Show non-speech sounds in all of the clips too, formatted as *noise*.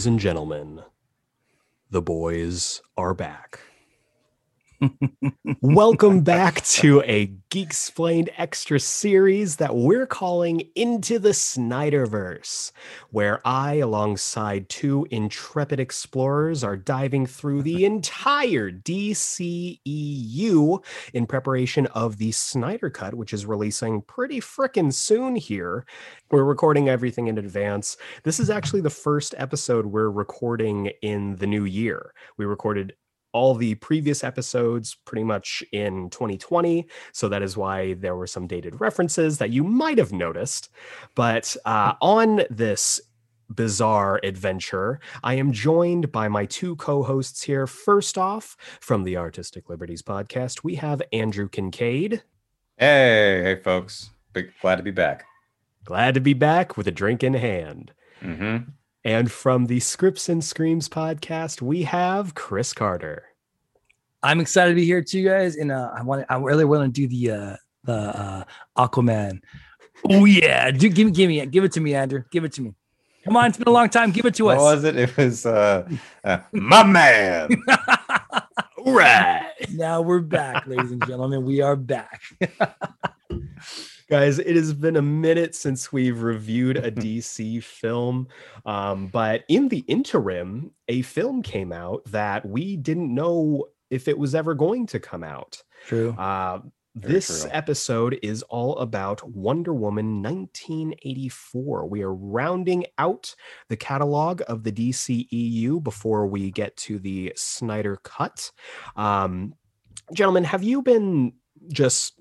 Ladies and gentlemen, the boys are back. Welcome back to a Geek Explained Extra series that we're calling Into the Snyderverse, where I, alongside two intrepid explorers, are diving through the entire DCEU in preparation of the Snyder Cut, which is releasing pretty frickin' soon here. We're recording everything in advance. This is actually the first episode we're recording in the new year. We recorded all the previous episodes pretty much in 2020. So that is why there were some dated references that you might have noticed. But uh, *laughs* on this bizarre adventure, I am joined by my two co hosts here. First off, from the Artistic Liberties podcast, we have Andrew Kincaid. Hey, hey, folks. Big, glad to be back. Glad to be back with a drink in hand. Mm-hmm. And from the Scripts and Screams podcast, we have Chris Carter. I'm excited to be here too, guys. And uh, I want I really want to do the uh, the uh, Aquaman. Oh yeah, do, give me give me give it to me, Andrew. Give it to me. Come on, it's been a long time. Give it to what us. What was it? It was uh, uh my man. *laughs* All right. Now we're back, ladies and gentlemen. We are back. *laughs* Guys, it has been a minute since we've reviewed a *laughs* DC film. Um, but in the interim, a film came out that we didn't know if it was ever going to come out. True. Uh, this true. episode is all about Wonder Woman 1984. We are rounding out the catalog of the DCEU before we get to the Snyder Cut. Um, gentlemen, have you been just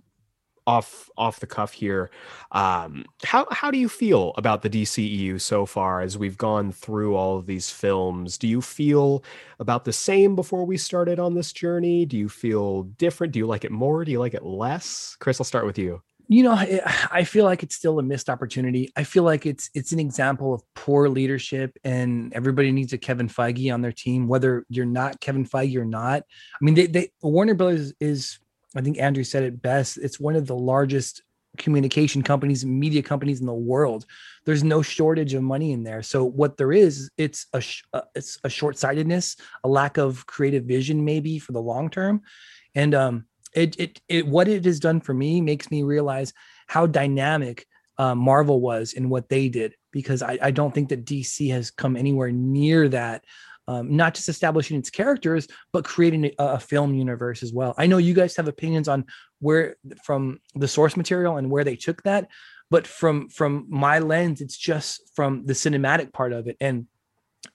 off off the cuff here. Um, how how do you feel about the DCEU so far as we've gone through all of these films? Do you feel about the same before we started on this journey? Do you feel different? Do you like it more? Do you like it less? Chris, I'll start with you. You know, I feel like it's still a missed opportunity. I feel like it's it's an example of poor leadership, and everybody needs a Kevin Feige on their team, whether you're not Kevin Feige or not. I mean, they, they Warner Brothers is I think Andrew said it best. It's one of the largest communication companies media companies in the world. There's no shortage of money in there. So what there is, it's a uh, it's a short-sightedness, a lack of creative vision maybe for the long term. And um it it it what it has done for me makes me realize how dynamic uh, Marvel was in what they did because I, I don't think that DC has come anywhere near that um, not just establishing its characters, but creating a, a, film universe as well. I know you guys have opinions on where from the source material and where they took that, but from from my lens, it's just from the cinematic part of it. And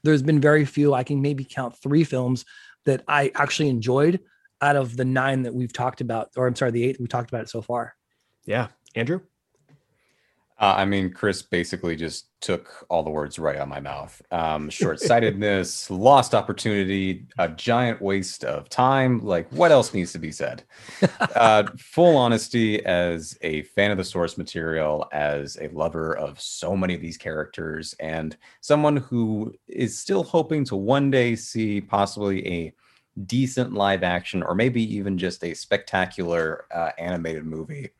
there's been very few. I can maybe count three films that I actually enjoyed out of the nine that we've talked about, or I'm sorry, the eight we talked about it so far. Yeah, Andrew. Uh, I mean, Chris basically just took all the words right out of my mouth. Um, *laughs* Short sightedness, lost opportunity, a giant waste of time. Like, what else needs to be said? *laughs* uh, full honesty, as a fan of the source material, as a lover of so many of these characters, and someone who is still hoping to one day see possibly a decent live action or maybe even just a spectacular uh, animated movie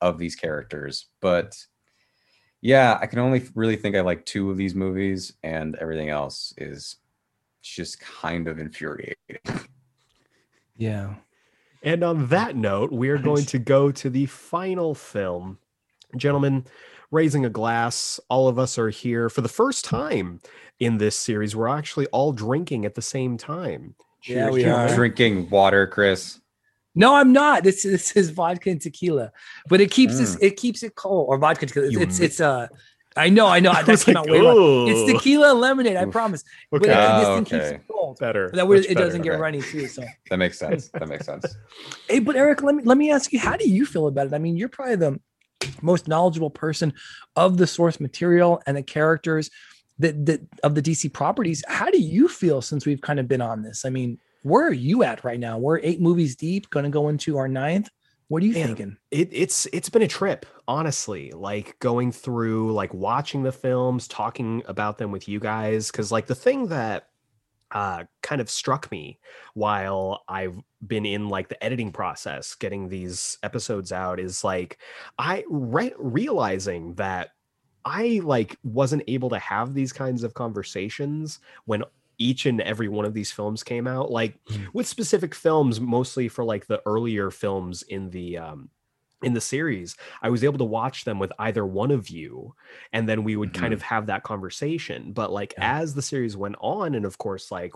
of these characters. But yeah, I can only really think I like two of these movies, and everything else is just kind of infuriating. Yeah. And on that note, we are going to go to the final film. Gentlemen, raising a glass, all of us are here for the first time in this series. We're actually all drinking at the same time. Cheers. Yeah, we are drinking water, Chris. No, I'm not. This this is vodka and tequila, but it keeps mm. it keeps it cold or vodka tequila. It's it's, it's uh I know, I know. *laughs* I came like, out way wrong. It's tequila lemonade. I promise. Okay. But uh, this thing okay. keeps it cold. Better. That way it better. doesn't get okay. runny too. So *laughs* that makes sense. *laughs* That makes sense. hey, but Eric, let me let me ask you, how do you feel about it? I mean, you're probably the most knowledgeable person of the source material and the characters that that of the DC properties. How do you feel since we've kind of been on this? I mean, where are you at right now? We're eight movies deep, going to go into our ninth. What are you Man, thinking? It, it's it's been a trip, honestly. Like going through, like watching the films, talking about them with you guys, because like the thing that uh, kind of struck me while I've been in like the editing process, getting these episodes out, is like I re- realizing that I like wasn't able to have these kinds of conversations when each and every one of these films came out like mm. with specific films mostly for like the earlier films in the um in the series i was able to watch them with either one of you and then we would mm-hmm. kind of have that conversation but like yeah. as the series went on and of course like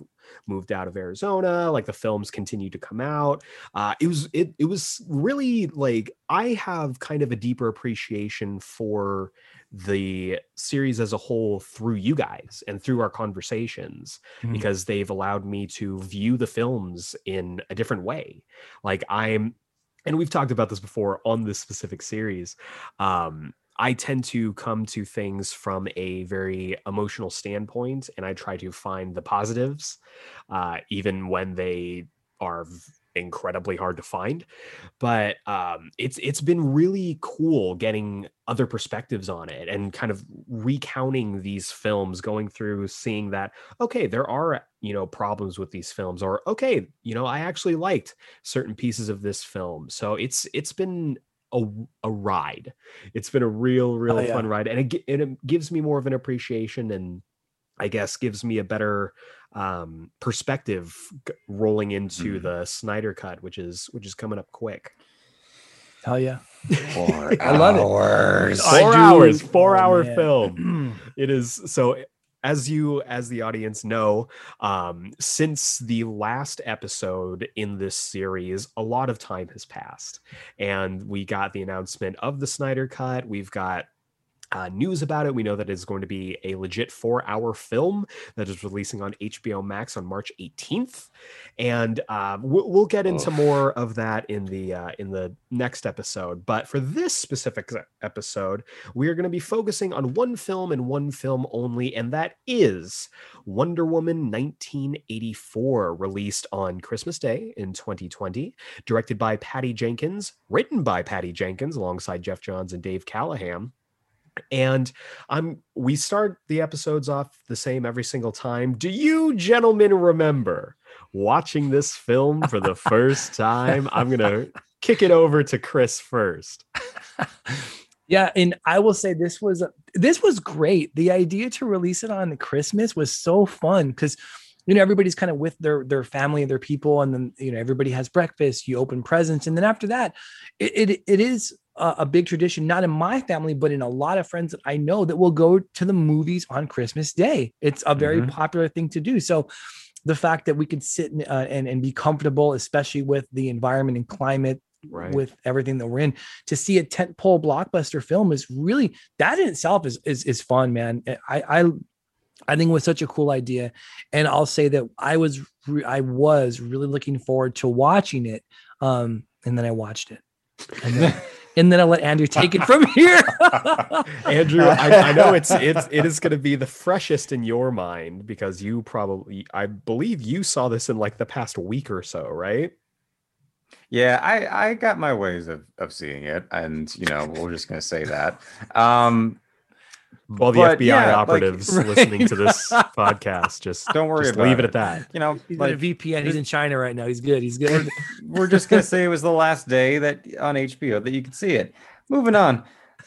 moved out of arizona like the films continued to come out uh it was it, it was really like i have kind of a deeper appreciation for the series as a whole through you guys and through our conversations mm-hmm. because they've allowed me to view the films in a different way like i'm and we've talked about this before on this specific series um, i tend to come to things from a very emotional standpoint and i try to find the positives uh, even when they are incredibly hard to find but um, it's it's been really cool getting other perspectives on it and kind of recounting these films going through seeing that okay there are you know problems with these films or okay you know i actually liked certain pieces of this film so it's it's been a, a ride it's been a real real oh, yeah. fun ride and it, and it gives me more of an appreciation and i guess gives me a better um, perspective rolling into mm. the Snyder cut, which is which is coming up quick. Hell yeah! Four *laughs* I love it. Four hours, four oh, hour man. film. *clears throat* it is so. As you, as the audience know, um, since the last episode in this series, a lot of time has passed, and we got the announcement of the Snyder Cut. We've got uh, news about it. We know that it's going to be a legit four hour film that is releasing on HBO Max on March 18th. And uh, we'll, we'll, get into oh. more of that in the uh, in the next episode. But for this specific episode, we are going to be focusing on one film and one film only, and that is Wonder Woman 1984, released on Christmas Day in 2020, directed by Patty Jenkins, written by Patty Jenkins alongside Geoff Johns and Dave Callaham and i'm we start the episodes off the same every single time. Do you gentlemen remember watching this film for the first *laughs* time? I'm gonna kick it over to chris first. Yeah and i will say this was this was great. The idea to release it on christmas was so fun because you know everybody's kind of with their their family and their people and then you know everybody has breakfast you open presents and then after that it, it, it is a, a, big tradition, not in my family, but in a lot of friends that I know that will go to the movies on Christmas Day. It's a very mm-hmm. popular thing to do. So the fact that we could sit and, uh, and, and be comfortable, especially with the environment and climate Right. with everything that we're in to see a tent pole blockbuster film is really that in itself is is, is fun man I, I I think it was such a cool idea and I'll say that I was re- I was really looking forward to watching it um and then I watched it and then, *laughs* and then I'll let Andrew take it from here. *laughs* Andrew, I, I, know it's it's it is going to be the freshest in your mind because you probably I believe you saw this in like the past week or so, right? Yeah, I I got my ways of of seeing it, and you know we're just going to say that. Um, all the but, FBI yeah, operatives like, *laughs* right. listening to this *laughs* podcast, just don't worry just about leave it. at that. You know, he's like, a VPN. He's in China right now. He's good. He's good. We're, *laughs* we're just gonna say it was the last day that on HBO that you could see it. Moving on.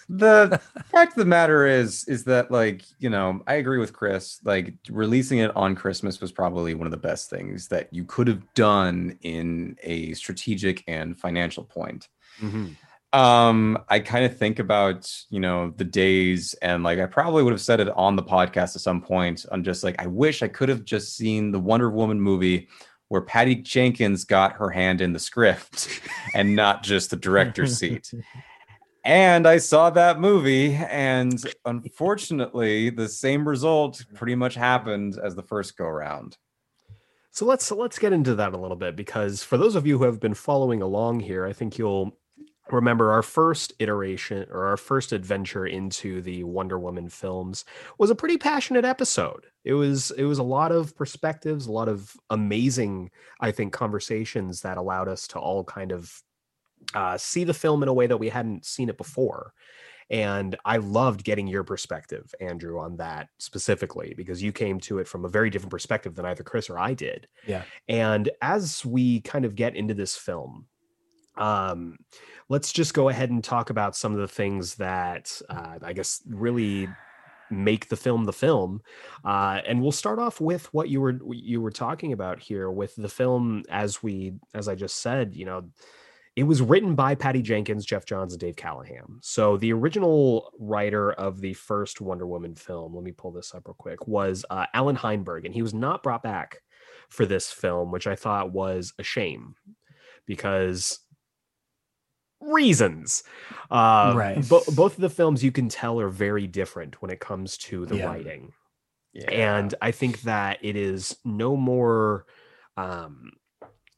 The fact of the matter is, is that like you know, I agree with Chris. Like releasing it on Christmas was probably one of the best things that you could have done in a strategic and financial point. Mm-hmm um i kind of think about you know the days and like i probably would have said it on the podcast at some point i'm just like i wish i could have just seen the wonder woman movie where patty jenkins got her hand in the script *laughs* and not just the director's seat. And i saw that movie and unfortunately the same result pretty much happened as the first go round. So let's let's get into that a little bit because for those of you who have been following along here i think you'll remember our first iteration or our first adventure into the Wonder Woman films was a pretty passionate episode. It was it was a lot of perspectives, a lot of amazing I think conversations that allowed us to all kind of uh, see the film in a way that we hadn't seen it before. And I loved getting your perspective, Andrew, on that specifically, because you came to it from a very different perspective than either Chris or I did. Yeah. And as we kind of get into this film, um, let's just go ahead and talk about some of the things that uh, I guess really make the film the film. Uh, and we'll start off with what you were you were talking about here with the film as we as i just said you know it was written by patty jenkins geoff johns and dave callaham so the original writer of the first wonder woman film let me pull this up real quick was uh, allan heinberg. And he was not brought back for this film which i thought was a shame because reasons. Uh, right. Bo- both of the films you can tell are very different when it comes to the Yeah. writing. Yeah. And I think that it is no more um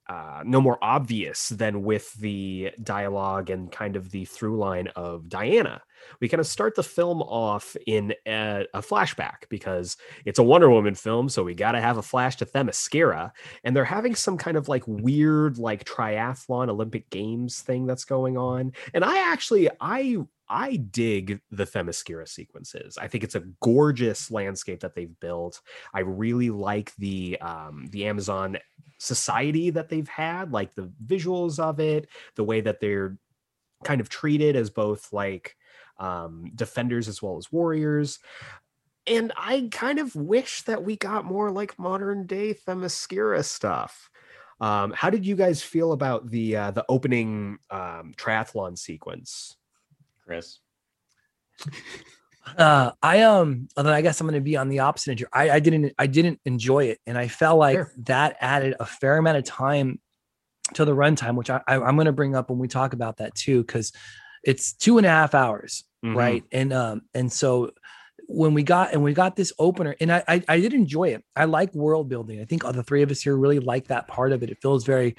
uh, no more obvious than with the dialogue and kind of the through line of Diana. We kind of start the film off in a, a flashback because it's a Wonder Woman film, so we got to have a flash to Themyscira, and they're having some kind of like weird like triathlon Olympic Games thing that's going on. And I actually I I dig the Themyscira sequences. I think it's a gorgeous landscape that they've built. I really like the um, the Amazon society that they've had, like the visuals of it, the way that they're kind of treated as both like um, defenders as well as warriors. And I kind of wish that we got more like modern day Themyscira stuff. Um, how did you guys feel about the uh, the opening um, triathlon sequence? Chris. Uh, I um, then I guess I'm going to be on the opposite end. here. I, I didn't, I didn't enjoy it, and I felt like Sure. that added a fair amount of time to the runtime, which I, I I'm going to bring up when we talk about that too, because it's two and a half hours, Mhm. right? And um, and so when we got and we got this opener, and I, I I did enjoy it. I like world building. I think all the three of us here really like that part of it. It feels very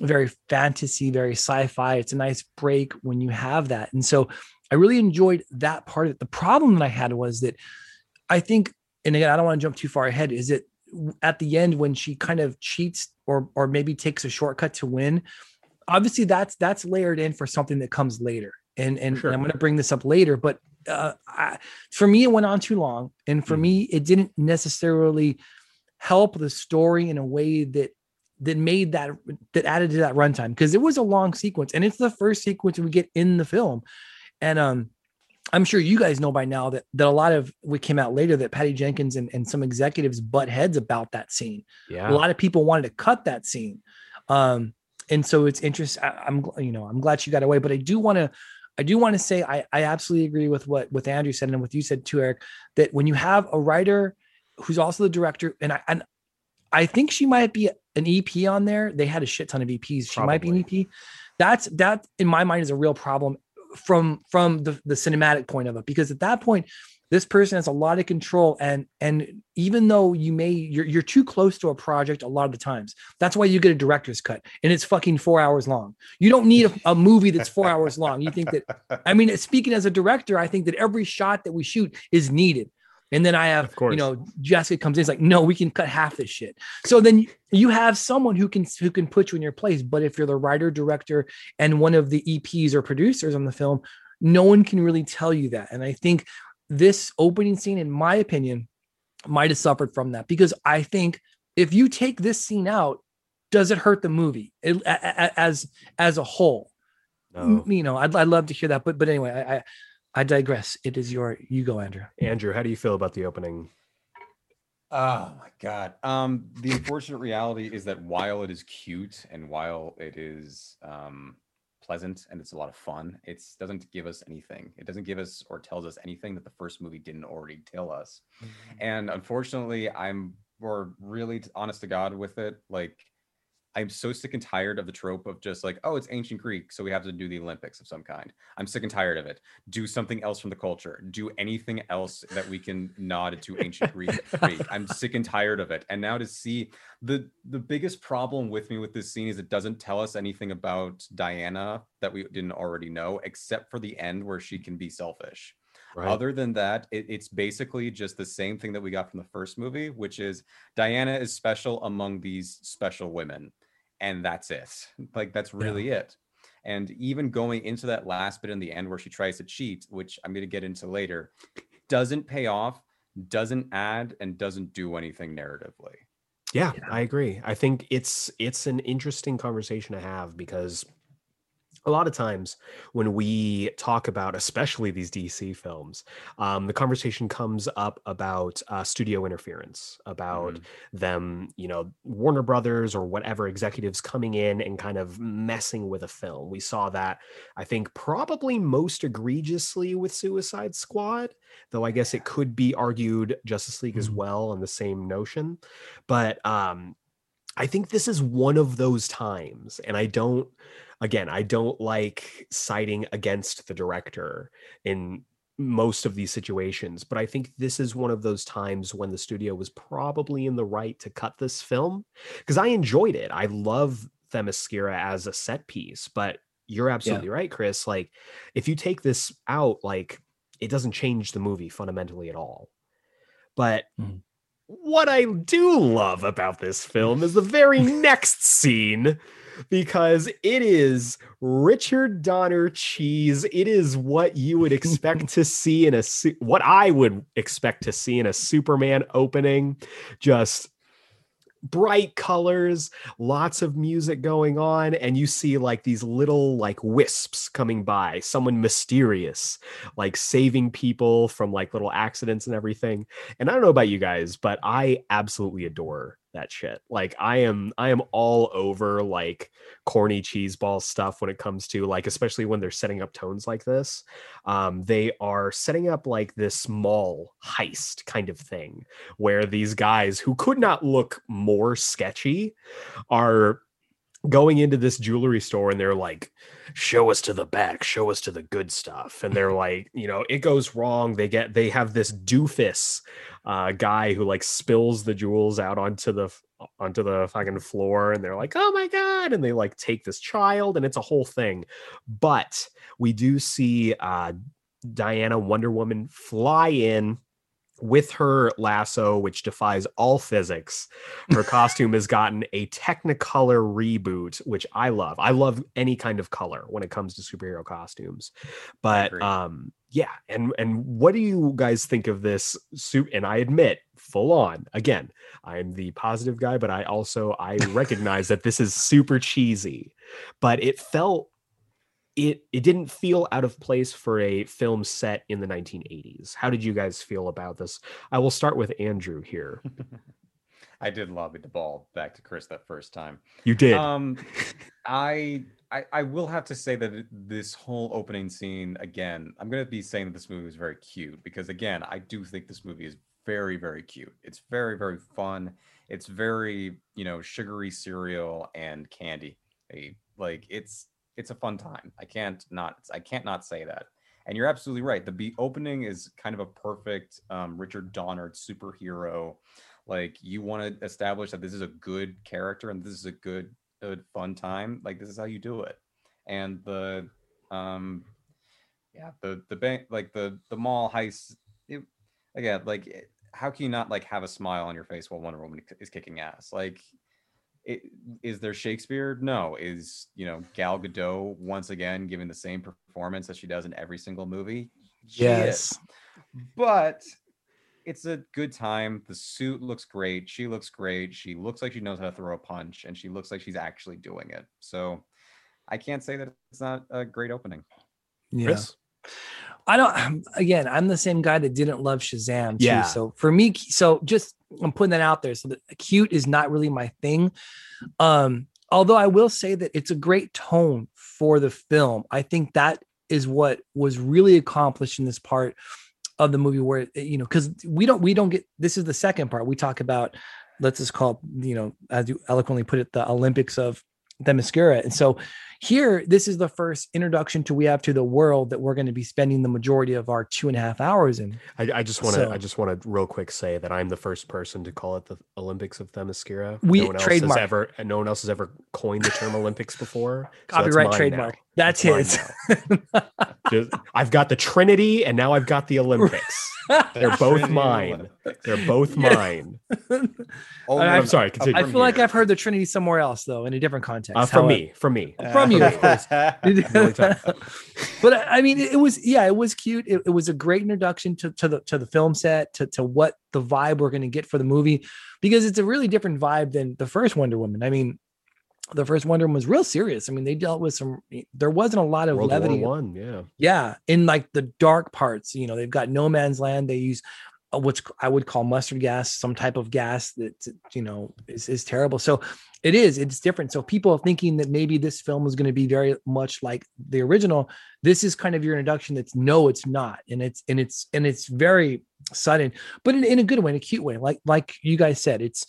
very fantasy, very sci-fi. It's a nice break when you have that. And so I really enjoyed that part of it. The problem that I had was that I think, and again, I don't want to jump too far ahead, is that at the end when she kind of cheats or or maybe takes a shortcut to win, obviously that's that's layered in for something that comes later. And and, Sure. and I'm going to bring this up later, but uh, I, for me, it went on too long, and for Mhm. me, it didn't necessarily help the story in a way that that made that that added to that runtime because it was a long sequence and it's the first sequence we get in the film and um i'm sure you guys know by now that that a lot of what came out later that patty jenkins and, and some executives butt heads about that scene Yeah. a lot of people wanted to cut that scene um and so it's interesting i'm you know i'm glad she got away but i do want to i do want to say i i absolutely agree with what with andrew said and what you said too eric that when you have a writer who's also the director and i and i think she might be an ep on there. They had a shit ton of eps she might be an ep that's that in my mind is a real problem from from the, the cinematic point of it. Because at that point this person has a lot of control and and even though you may you're, you're too close to a project a lot of the times that's why you get a director's cut and it's fucking four hours long. You don't need a, *laughs* a movie that's four hours long. You think that i mean speaking as a director i think that every shot that we shoot is needed. And then i have Of course. you know jessica comes in it's like no we can cut half this shit. So then you have someone who can who can put you in your place but if you're the writer director and one of the eps or producers on the film no one can really tell you that. And i think this opening scene in my opinion might have suffered from that because i think if you take this scene out does it hurt the movie It- a- a- as as a whole No. You know I'd, I'd love to hear that but but anyway I, I i digress it is your you go andrew Andrew, how do you feel about the opening? Oh my god. Um, the unfortunate reality is that while it is cute and while it is um pleasant and it's a lot of fun, it doesn't give us anything. It doesn't give us or tells us anything that the first movie didn't already tell us. Mm-hmm. And unfortunately, I'm we're really honest to God with it. Like, I'm so sick and tired of the trope of just like, oh, it's ancient Greek, so we have to do the Olympics of some kind. I'm sick and tired of it. Do something else from the culture. Do anything else that we can nod to ancient Greek. Greek. I'm *laughs* sick and tired of it. And now to see the the biggest problem with me with this scene is it doesn't tell us anything about Diana that we didn't already know, except for the end where she can be selfish. Right. Other than that, it, it's basically just the same thing that we got from the first movie, which is Diana is special among these special women. And that's it. Like, that's really it. And even going into that last bit in the end where she tries to cheat, which I'm going to get into later, doesn't pay off, doesn't add, and doesn't do anything narratively. Yeah, Yeah. I agree. I think it's it's an interesting conversation to have because a lot of times when we talk about especially these dc films um, the conversation comes up about uh, studio interference about mm-hmm. them you know warner brothers or whatever executives coming in and kind of messing with a film we saw that i think probably most egregiously with suicide squad though i guess it could be argued justice league mm-hmm. as well on the same notion but um I think this is one of those times, and I don't again, I don't like siding against the director in most of these situations, but I think this is one of those times when the studio was probably in the right to cut this film because I enjoyed it. I love Themyscira as a set piece, but you're absolutely yeah. right, Chris. Like, if you take this out, like, it doesn't change the movie fundamentally at all. But mm-hmm. what I do love about this film is the very next scene because it is Richard Donner cheese. It is what you would expect to *laughs* see in a what I would expect to see in a Superman opening. Just bright colors, lots of music going on, and you see like these little like wisps coming by, someone mysterious, like saving people from like little accidents and everything. And I don't know about you guys, but I absolutely adore that shit. Like I am I am all over like corny cheeseball stuff when it comes to like especially when they're setting up tones like this. Um they are setting up like this small heist kind of thing where these guys who could not look more sketchy are going into this jewelry store and they're like show us to the back show us to the good stuff. And they're *laughs* like you know it goes wrong. They get they have this doofus uh, guy who like spills the jewels out onto the onto the fucking floor and they're like oh my god. And they like take this child and it's a whole thing. But we do see uh diana wonder woman fly in with her lasso, which defies all physics, her *laughs* costume has gotten a Technicolor reboot, which I love. I love any kind of color when it comes to superhero costumes. But um, yeah, and and what do you guys think of this suit? And I admit, full on. Again, I'm the positive guy, but I also I recognize that this is super cheesy. But it felt it it didn't feel out of place for a film set in the 1980s. How did you guys feel about this? I will start with Andrew here. *laughs* I did lobby the ball back to Chris that first time. You did. Um, *laughs* I, I I will have to say that this whole opening scene again. I'm going to be saying that this movie is very cute because again, I do think this movie is very very cute. It's very very fun. It's very you know sugary cereal and candy. Like it's it's a fun time. I can't not I can't not say that. And you're absolutely right. The be opening is kind of a perfect um, Richard Donner superhero. Like you want to establish that this is a good character and this is a good, good fun time. Like this is how you do it. And the um yeah, the the bank like the the mall heist it, again like how can you not like have a smile on your face while Wonder Woman is kicking ass? Like it, is there Shakespeare? No. Is you know Gal Gadot once again giving the same performance that she does in every single movie? Yes, but it's a good time. The suit looks great. She looks great. She looks like she knows how to throw a punch, and she looks like she's actually doing it. So I can't say that it's not a great opening. Yes. I don't. *sighs* Again, I'm the same guy that didn't love Shazam. Too, yeah. So for me, so just I'm putting that out there. So the cute is not really my thing. Um, although I will say that it's a great tone for the film. I think that is what was really accomplished in this part of the movie where you know because we don't we don't get this is the second part we talk about let's just call you know as you eloquently put it the olympics of Themyscira and so here, this is the first introduction to we have to the world that we're going to be spending the majority of our two and a half hours in. I, I just want to, so, I just want to real quick say that I'm the first person to call it the Olympics of Themyscira. We no one trademark. else has ever, no one else has ever coined the term Olympics before. So Copyright trademark. Now. That's his. I've got the Trinity, and now I've got the Olympics. *laughs* They're both mine. They're both mine. oh, I'm sorry. Continue. I feel like I've heard the Trinity somewhere else, though, in a different context. Uh, from me, from me, from you, of *laughs* course. *laughs* but I mean, it was yeah, it was cute. It, it, was a great introduction to, to the to the film set, to to what the vibe we're going to get for the movie, because it's a really different vibe than the first Wonder Woman. I mean, the first Wonder Woman was real serious. I mean, they dealt with some. There wasn't a lot of World levity. War One, yeah. Yeah, in like the dark parts, you know, they've got no man's land. They use uh, which I would call mustard gas, some type of gas that you know is, is terrible. So it is, it's different. So people are thinking that maybe this film is going to be very much like the original. This is kind of your introduction. That's no, it's not, and it's and it's and it's very sudden, but in, in a good way, in a cute way. Like like you guys said, it's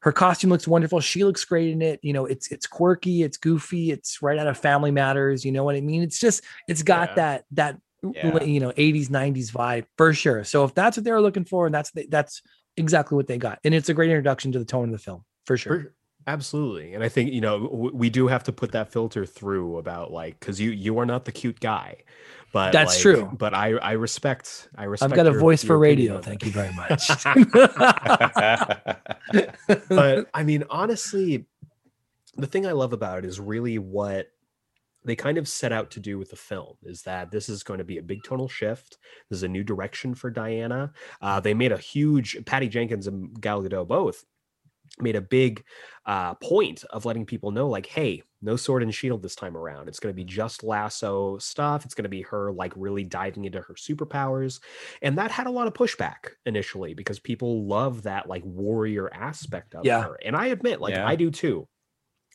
her costume looks wonderful. She looks great in it. You know, it's it's quirky, it's goofy, it's right out of Family Matters. You know what I mean? It's just it's got Yeah. that that Yeah. you know 80s 90s vibe for sure. So if that's what they were looking for, and that's that's exactly what they got, and it's a great introduction to the tone of the film for sure. For- absolutely and i think you know w- we do have to put that filter through about like because you you are not the cute guy but That's like, true. but i i respect i respect I've got a voice for radio. Thank you very much. *laughs* *laughs* but i mean honestly the thing i love about it is really what they kind of set out to do with the film is that this is going to be a big tonal shift. This is a new direction for Diana. Uh, they made a huge Patty Jenkins and Gal Gadot both made a big uh, point of letting people know, like, hey, no sword and shield this time around. It's going to be just lasso stuff. It's going to be her like really diving into her superpowers, and that had a lot of pushback initially because people love that like warrior aspect of Yeah. her, and I admit, like, Yeah. I do too.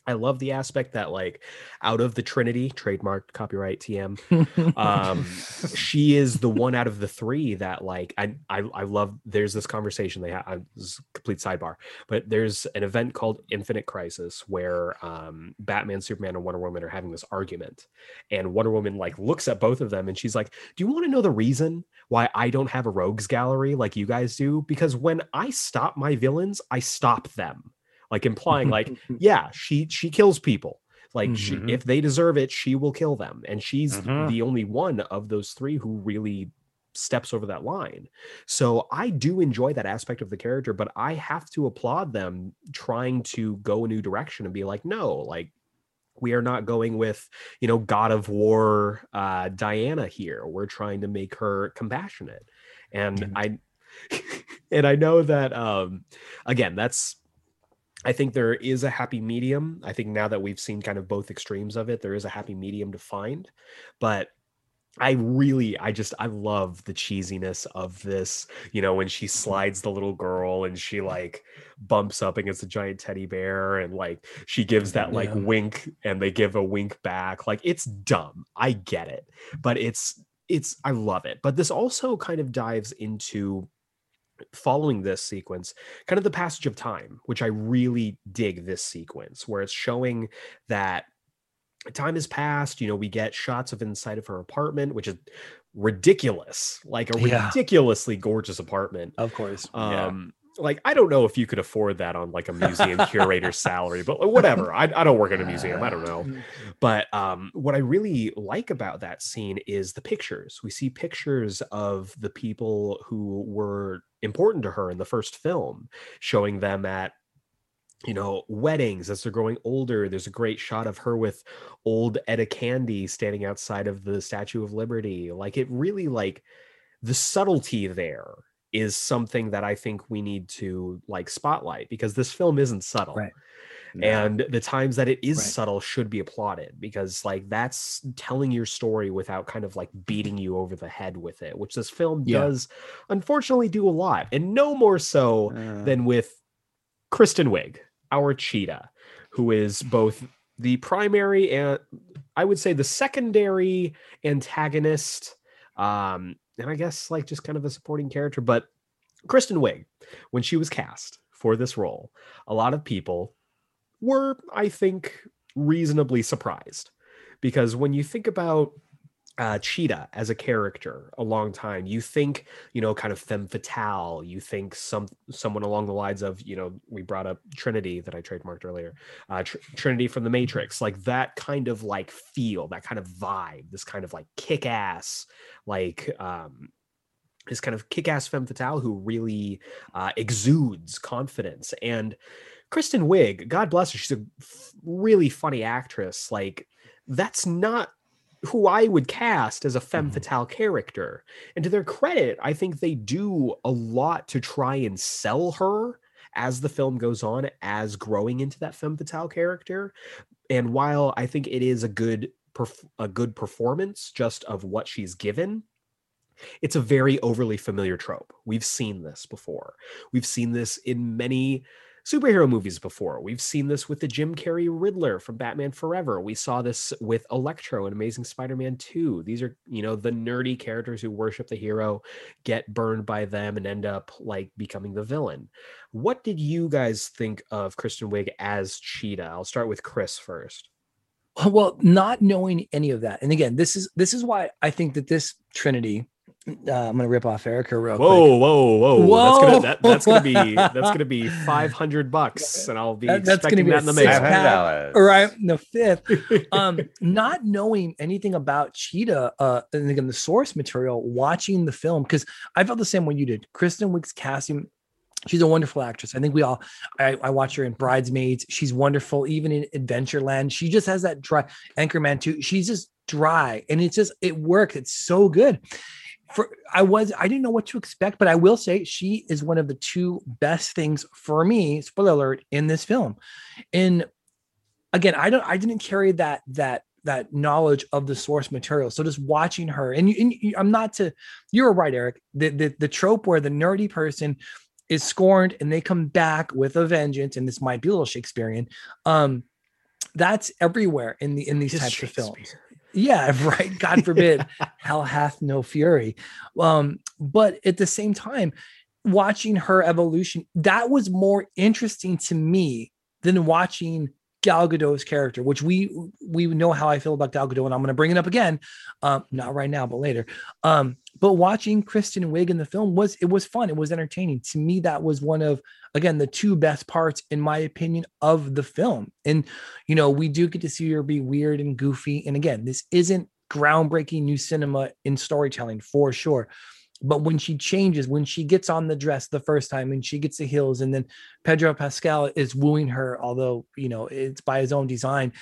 I love the aspect that like out of the Trinity, trademarked copyright TM, um *laughs* she is the one out of the three that like I I, I love there's this conversation they have this complete sidebar but there's an event called Infinite Crisis where um Batman Superman and Wonder Woman are having this argument and Wonder Woman like looks at both of them and she's like do you want to know the reason why I don't have a rogues gallery like you guys do? Because when I stop my villains I stop them like implying like *laughs* yeah she she kills people like she, Mhm. if they deserve it she will kill them and she's Mhm. the only one of those three who really steps over that line so i do enjoy that aspect of the character but i have to applaud them trying to go a new direction and be like no like we are not going with you know god of war uh diana here we're trying to make her compassionate and Mhm. i *laughs* and i know that um again that's I think there is a happy medium. I think now that we've seen kind of both extremes of it, there is a happy medium to find. But I really, I just, I love the cheesiness of this. You know, when she mm-hmm. slides the little girl and she like bumps up against a giant teddy bear and like she gives that like Yeah. wink and they give a wink back. Like it's dumb. I get it. But it's, it's, I love it. But this also kind of dives into following this sequence kind of the passage of time which i really dig this sequence where it's showing that time has passed you know we get shots of inside of her apartment which is ridiculous like a Yeah. ridiculously gorgeous apartment of course. Yeah. um like i don't know if you could afford that on like a museum curator's salary but whatever I, I don't work in a museum i don't know *laughs* but um, what I really like about that scene is the pictures. We see pictures of the people who were important to her in the first film, showing them at you know weddings as they're growing older. There's a great shot of her with old Etta Candy standing outside of the Statue of Liberty. Like it really like the subtlety there is something that I think we need to like spotlight because this film isn't subtle Right. And the times that it is Right. subtle should be applauded because like that's telling your story without kind of like beating you over the head with it which this film Yeah. does unfortunately do a lot and no more so Uh, than with kristen wiig our cheetah who is both the primary and i would say the secondary antagonist um and i guess like just kind of a supporting character but kristen wiig when she was cast for this role a lot of people were, I think, reasonably surprised. Because when you think about uh, Cheetah as a character a long time, you think, you know, kind of femme fatale. You think some someone along the lines of, you know, we brought up Trinity that I trademarked earlier, uh, Tr- Trinity from the Matrix, like that kind of like feel, that kind of vibe, this kind of like kick ass, like um, this kind of kick-ass femme fatale who really uh, exudes confidence and kristen wiig god bless her she's a f- really funny actress like that's not who i would cast as a femme Mhm. fatale character. And to their credit i think they do a lot to try and sell her as the film goes on as growing into that femme fatale character. And while i think it is a good a good performance just of what she's given it's a very overly familiar trope. We've seen this before. We've seen this in many superhero movies before. We've seen this with the Jim Carrey Riddler from Batman Forever. We saw this with Electro in Amazing Spider-Man 2. These are, you know, the nerdy characters who worship the hero, get burned by them and end up like becoming the villain. What did you guys think of Kristen Wiig as Cheetah? I'll start with Chris first. Well, not knowing any of that. And again, this is this is why I think that this trinity uh, I'm gonna rip off Erica real whoa, quick. Whoa, whoa, whoa! That's gonna that, that's gonna be *laughs* that's gonna be 500 bucks, and I'll be that, that's gonna be that in the mail. Right, the fifth. *laughs* um, not knowing anything about Cheetah, uh, and again the source material, watching the film because I felt the same way you did. Kristen Wiig's casting she's a wonderful actress. I think we all I, I, watch her in Bridesmaids. She's wonderful, even in Adventureland. She just has that dry Anchorman too. She's just dry, and it's just it works. It's so good for I was I didn't know what to expect, but I will say she is one of the two best things for me. Spoiler alert in this film. And again, I don't I didn't carry that that that knowledge of the source material. So just watching her, and, you, and you, I'm not to. You're right, Eric. The, the the trope where the nerdy person is scorned and they come back with a vengeance, and this might be a little Shakespearean. Um, that's everywhere in the in these types of films. Yeah, *laughs* right. God forbid, *laughs* hell hath no fury. Um, but at the same time, watching her evolution, that was more interesting to me than watching Gal Gadot's character, which we we know how I feel about Gal Gadot, and I'm going to bring it up again, um, not right now, but later. Um, but watching Kristen Wiig in the film was it was fun, it was entertaining. To me, that was one of again the two best parts, in my opinion, of the film. And you know, we do get to see her be weird and goofy. And again, this isn't groundbreaking new cinema in storytelling for sure but when she changes, when she gets on the dress the first time and she gets the heels, and then Pedro Pascal is wooing her, although you know it's by his own design.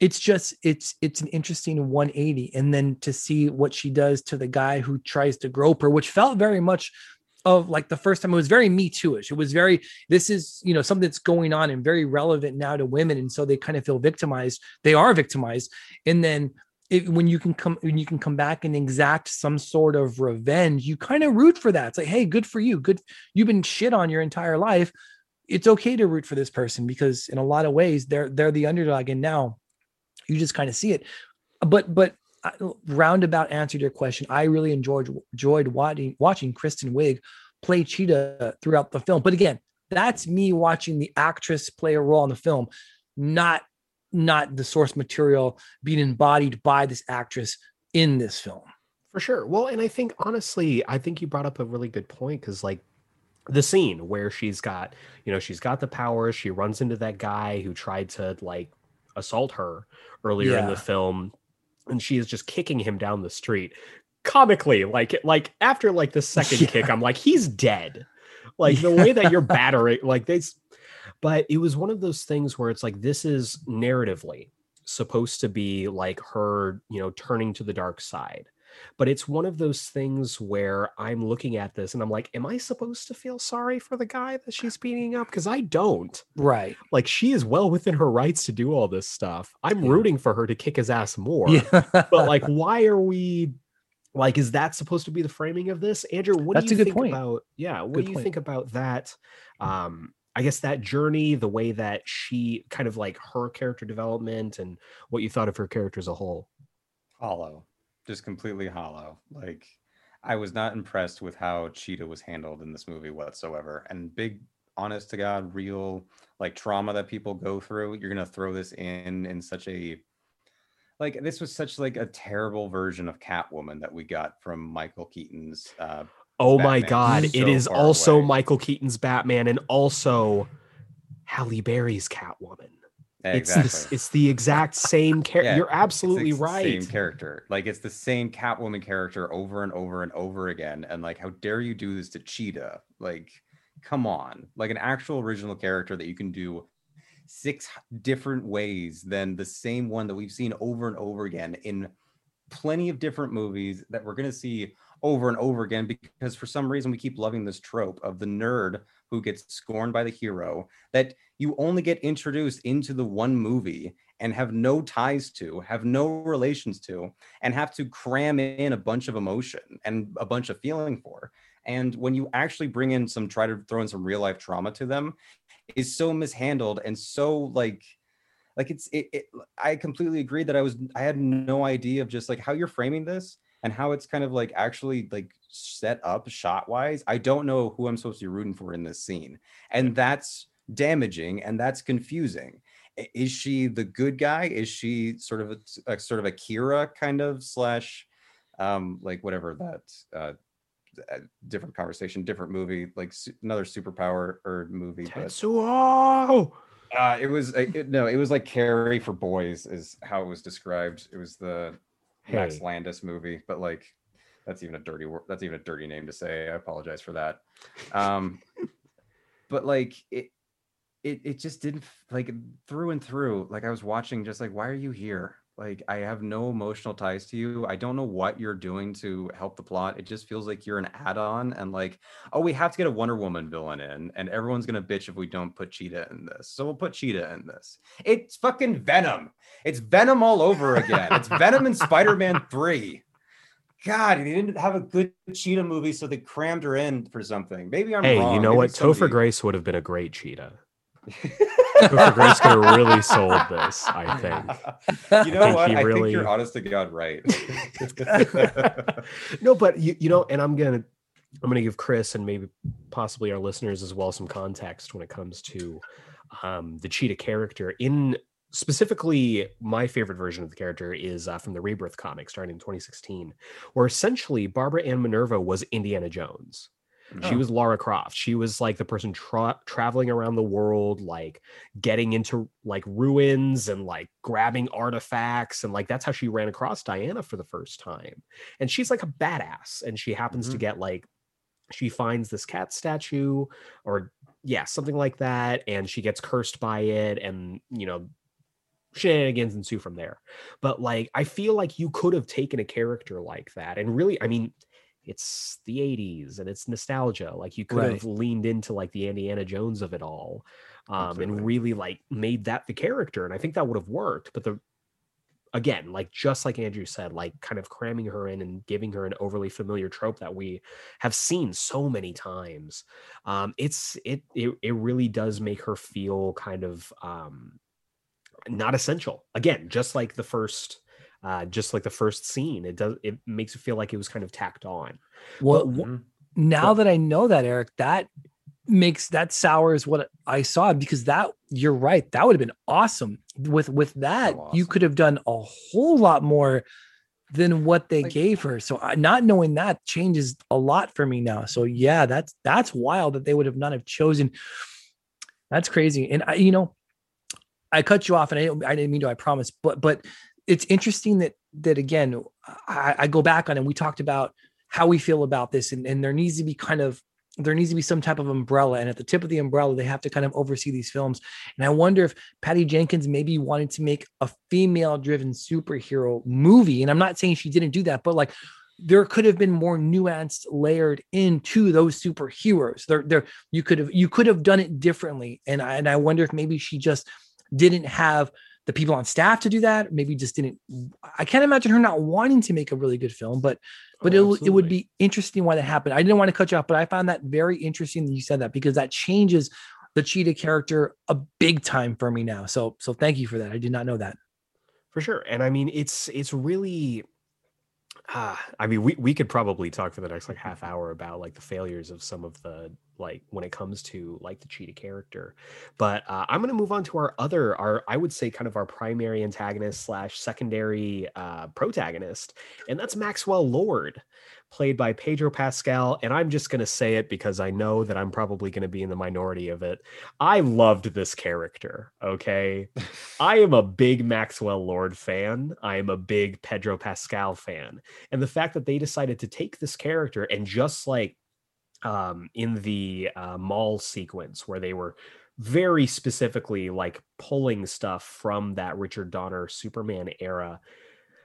It's just it's it's an interesting 180, and then to see what she does to the guy who tries to grope her, which felt very much of like the first time it was very me too-ish. It was very this is you know something that's going on and very relevant now to women, and so they kind of feel victimized. They are victimized, and then it, when you can come when you can come back and exact some sort of revenge, you kind of root for that. It's like, hey, good for you. Good, you've been shit on your entire life. It's okay to root for this person because in a lot of ways they're they're the underdog, and now you just kind of see it. But but uh, roundabout answer to your question, I really enjoyed enjoyed watching watching Kristen Wiig play Cheetah throughout the film. But again, that's me watching the actress play a role in the film, not not the source material being embodied by this actress in this film. For sure. Well, and I think honestly, I think you brought up a really good point because like the scene where she's got, you know, she's got the powers, she runs into that guy who tried to like assault her earlier yeah. in the film, and she is just kicking him down the street. Comically, like like after like the second *laughs* yeah. kick, I'm like, he's dead. Like the way that you're *laughs* battering, like they but it was one of those things where it's like this is narratively supposed to be like her, you know, turning to the dark side. But it's one of those things where I'm looking at this and I'm like, am I supposed to feel sorry for the guy that she's beating up? Because I don't. Right. Like she is well within her rights to do all this stuff. I'm yeah. rooting for her to kick his ass more. Yeah. but like, *laughs* why are we like is that supposed to be the framing of this andrew what That's do you think point. about yeah what good do you point. think about that um I guess that journey, the way that she kind of like her character development and what you thought of her character as a whole. Hollow, just completely hollow. Like I was not impressed with how Cheetah was handled in this movie whatsoever. And big, honest to God, real like trauma that people go through. You're gonna throw this in in such a like this was such like a terrible version of Catwoman that we got from Michael Keaton's uh, Oh Batman. my god, so it is also away. Michael Keaton's Batman and also Halle Berry's Catwoman. Exactly. It's the, it's the exact same character. Yeah, You're absolutely right. Same character. Like it's the same Catwoman character over and over and over again. And like, how dare you do this to Cheetah? Like, come on. Like an actual original character that you can do six different ways than the same one that we've seen over and over again in plenty of different movies that we're going to see over and over again because for some reason we keep loving this trope of the nerd who gets scorned by the hero that you only get introduced into the one movie and have no ties to, have no relations to, and have to cram in a bunch of emotion and a bunch of feeling for. And when you actually bring in some, try to throw in some real life trauma to them, is so mishandled and so like, like it's it, it I completely agree that I was I had no idea of just like how you're framing this and how it's kind of like actually like set up shot wise. I don't know who I'm supposed to be rooting for in this scene, and that's damaging and that's confusing is she the good guy? Is she sort of a, a sort of a Kira kind of slash, um, like whatever that uh, uh different conversation, different movie, like su- another superpower or movie. Tetsuo. But, uh, it was it, no, it was like Carrie for boys is how it was described. It was the hey. Max Landis movie, but like that's even a dirty word. That's even a dirty name to say. I apologize for that. Um, but like it, it it just didn't like through and through. Like I was watching, just like, why are you here? Like I have no emotional ties to you. I don't know what you're doing to help the plot. It just feels like you're an add-on, and like, oh, we have to get a Wonder Woman villain in, and everyone's gonna bitch if we don't put Cheetah in this. So we'll put Cheetah in this. It's fucking Venom. It's Venom all over again. it's Venom in Spider-Man *laughs* Three. God, they didn't have a good Cheetah movie, so they crammed her in for something. Maybe I'm hey, wrong. you know Maybe what? Somebody... Topher Grace would have been a great Cheetah. *laughs* Topher Grace really sold this, I *laughs* think. You know I what? I really... think you're honest to God right. *laughs* no, but you, you know, and I'm gonna I'm gonna give Chris and maybe possibly our listeners as well some context when it comes to um, the cheetah character in specifically my favorite version of the character is uh, from the rebirth comic starting in 2016 where essentially barbara ann minerva was indiana jones Oh. She was Lara Croft. She was like the person tra- traveling around the world, like getting into like ruins and like grabbing artifacts. And like that's how she ran across Diana for the first time. And she's like a badass. And she happens mm-hmm. to get like, she finds this cat statue or, yeah, something like that. And she gets cursed by it. And, you know, shenanigans ensue from there. But like, I feel like you could have taken a character like that and really, I mean, it's the 80s and it's nostalgia like you could right. have leaned into like the indiana jones of it all um, and really like made that the character and i think that would have worked but the again like just like andrew said like kind of cramming her in and giving her an overly familiar trope that we have seen so many times um it's it it, it really does make her feel kind of um not essential again just like the first uh, just like the first scene. It does it makes it feel like it was kind of tacked on. Well, but, now but, that I know that, Eric, that makes that sours what I saw because that you're right. That would have been awesome. With with that, so awesome. you could have done a whole lot more than what they like, gave her. So I, not knowing that changes a lot for me now. So yeah, that's that's wild that they would have not have chosen. That's crazy. And I, you know, I cut you off, and I, I didn't mean to. I promise, but but it's interesting that that again I, I, go back on and we talked about how we feel about this and, and there needs to be kind of there needs to be some type of umbrella and at the tip of the umbrella they have to kind of oversee these films. And i wonder if patty jenkins maybe wanted to make a female driven superhero movie and i'm not saying she didn't do that but like there could have been more nuanced layered into those superheroes. There there you could have you could have done it differently and I, and I wonder if maybe she just didn't have the people on staff to do that. Maybe just didn't. I can't imagine her not wanting to make a really good film, but but oh, it, it would be interesting why that happened. I didn't want to cut you off, but I found that very interesting that you said that because that changes the cheetah character a big time for me now. So so thank you for that. I did not know that. For sure. And I mean it's it's really uh, I mean we we could probably talk for the next like half hour about like the failures of some of the like when it comes to like the cheetah character. But uh, i'm going to move on to our other our i would say kind of our primary antagonist slash secondary uh, protagonist and that's maxwell lord played by pedro pascal and i'm just going to say it because i know that i'm probably going to be in the minority of it. I loved this character okay? I am a big maxwell lord fan. I am a big pedro pascal fan. And the fact that they decided to take this character and just like um, in the uh, mall sequence where they were very specifically like pulling stuff from that Richard Donner Superman era.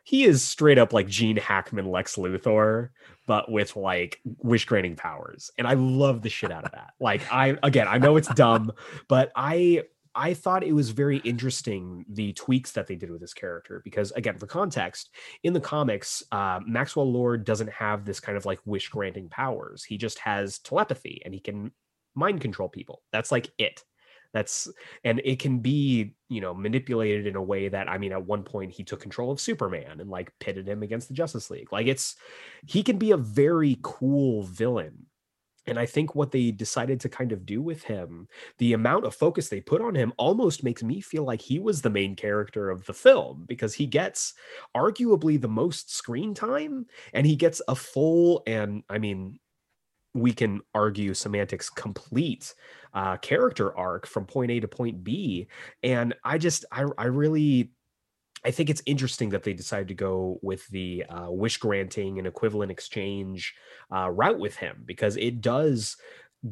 He is straight up like Gene Hackman Lex Luthor, but with like wish granting powers. And I love the shit out of that. Like I again, I know it's dumb, but I I thought it was very interesting the tweaks that they did with this character because again, for context, in the comics, uh, Maxwell Lord doesn't have this kind of like wish granting powers. He just has telepathy and he can mind control people. That's like it that's and it can be you know manipulated in a way that i mean at one point he took control of superman and like pitted him against the justice league. Like it's he can be a very cool villain. And I think what they decided to kind of do with him, the amount of focus they put on him almost makes me feel like he was the main character of the film because he gets arguably the most screen time and he gets a full and I mean, we can argue semantics complete uh, character arc from point A to point B. And I just, I, I really, I think it's interesting that they decided to go with the uh, wish granting and equivalent exchange uh, route with him because it does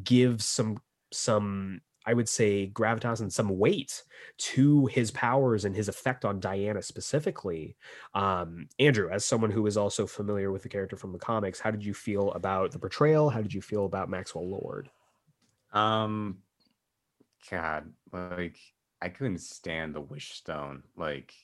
give some some I would say gravitas and some weight to his powers and his effect on Diana specifically. Um, Andrew, as someone who is also familiar with the character from the comics, how did you feel about the portrayal? How did you feel about Maxwell Lord? Um, God, like I couldn't stand the Wish Stone. Like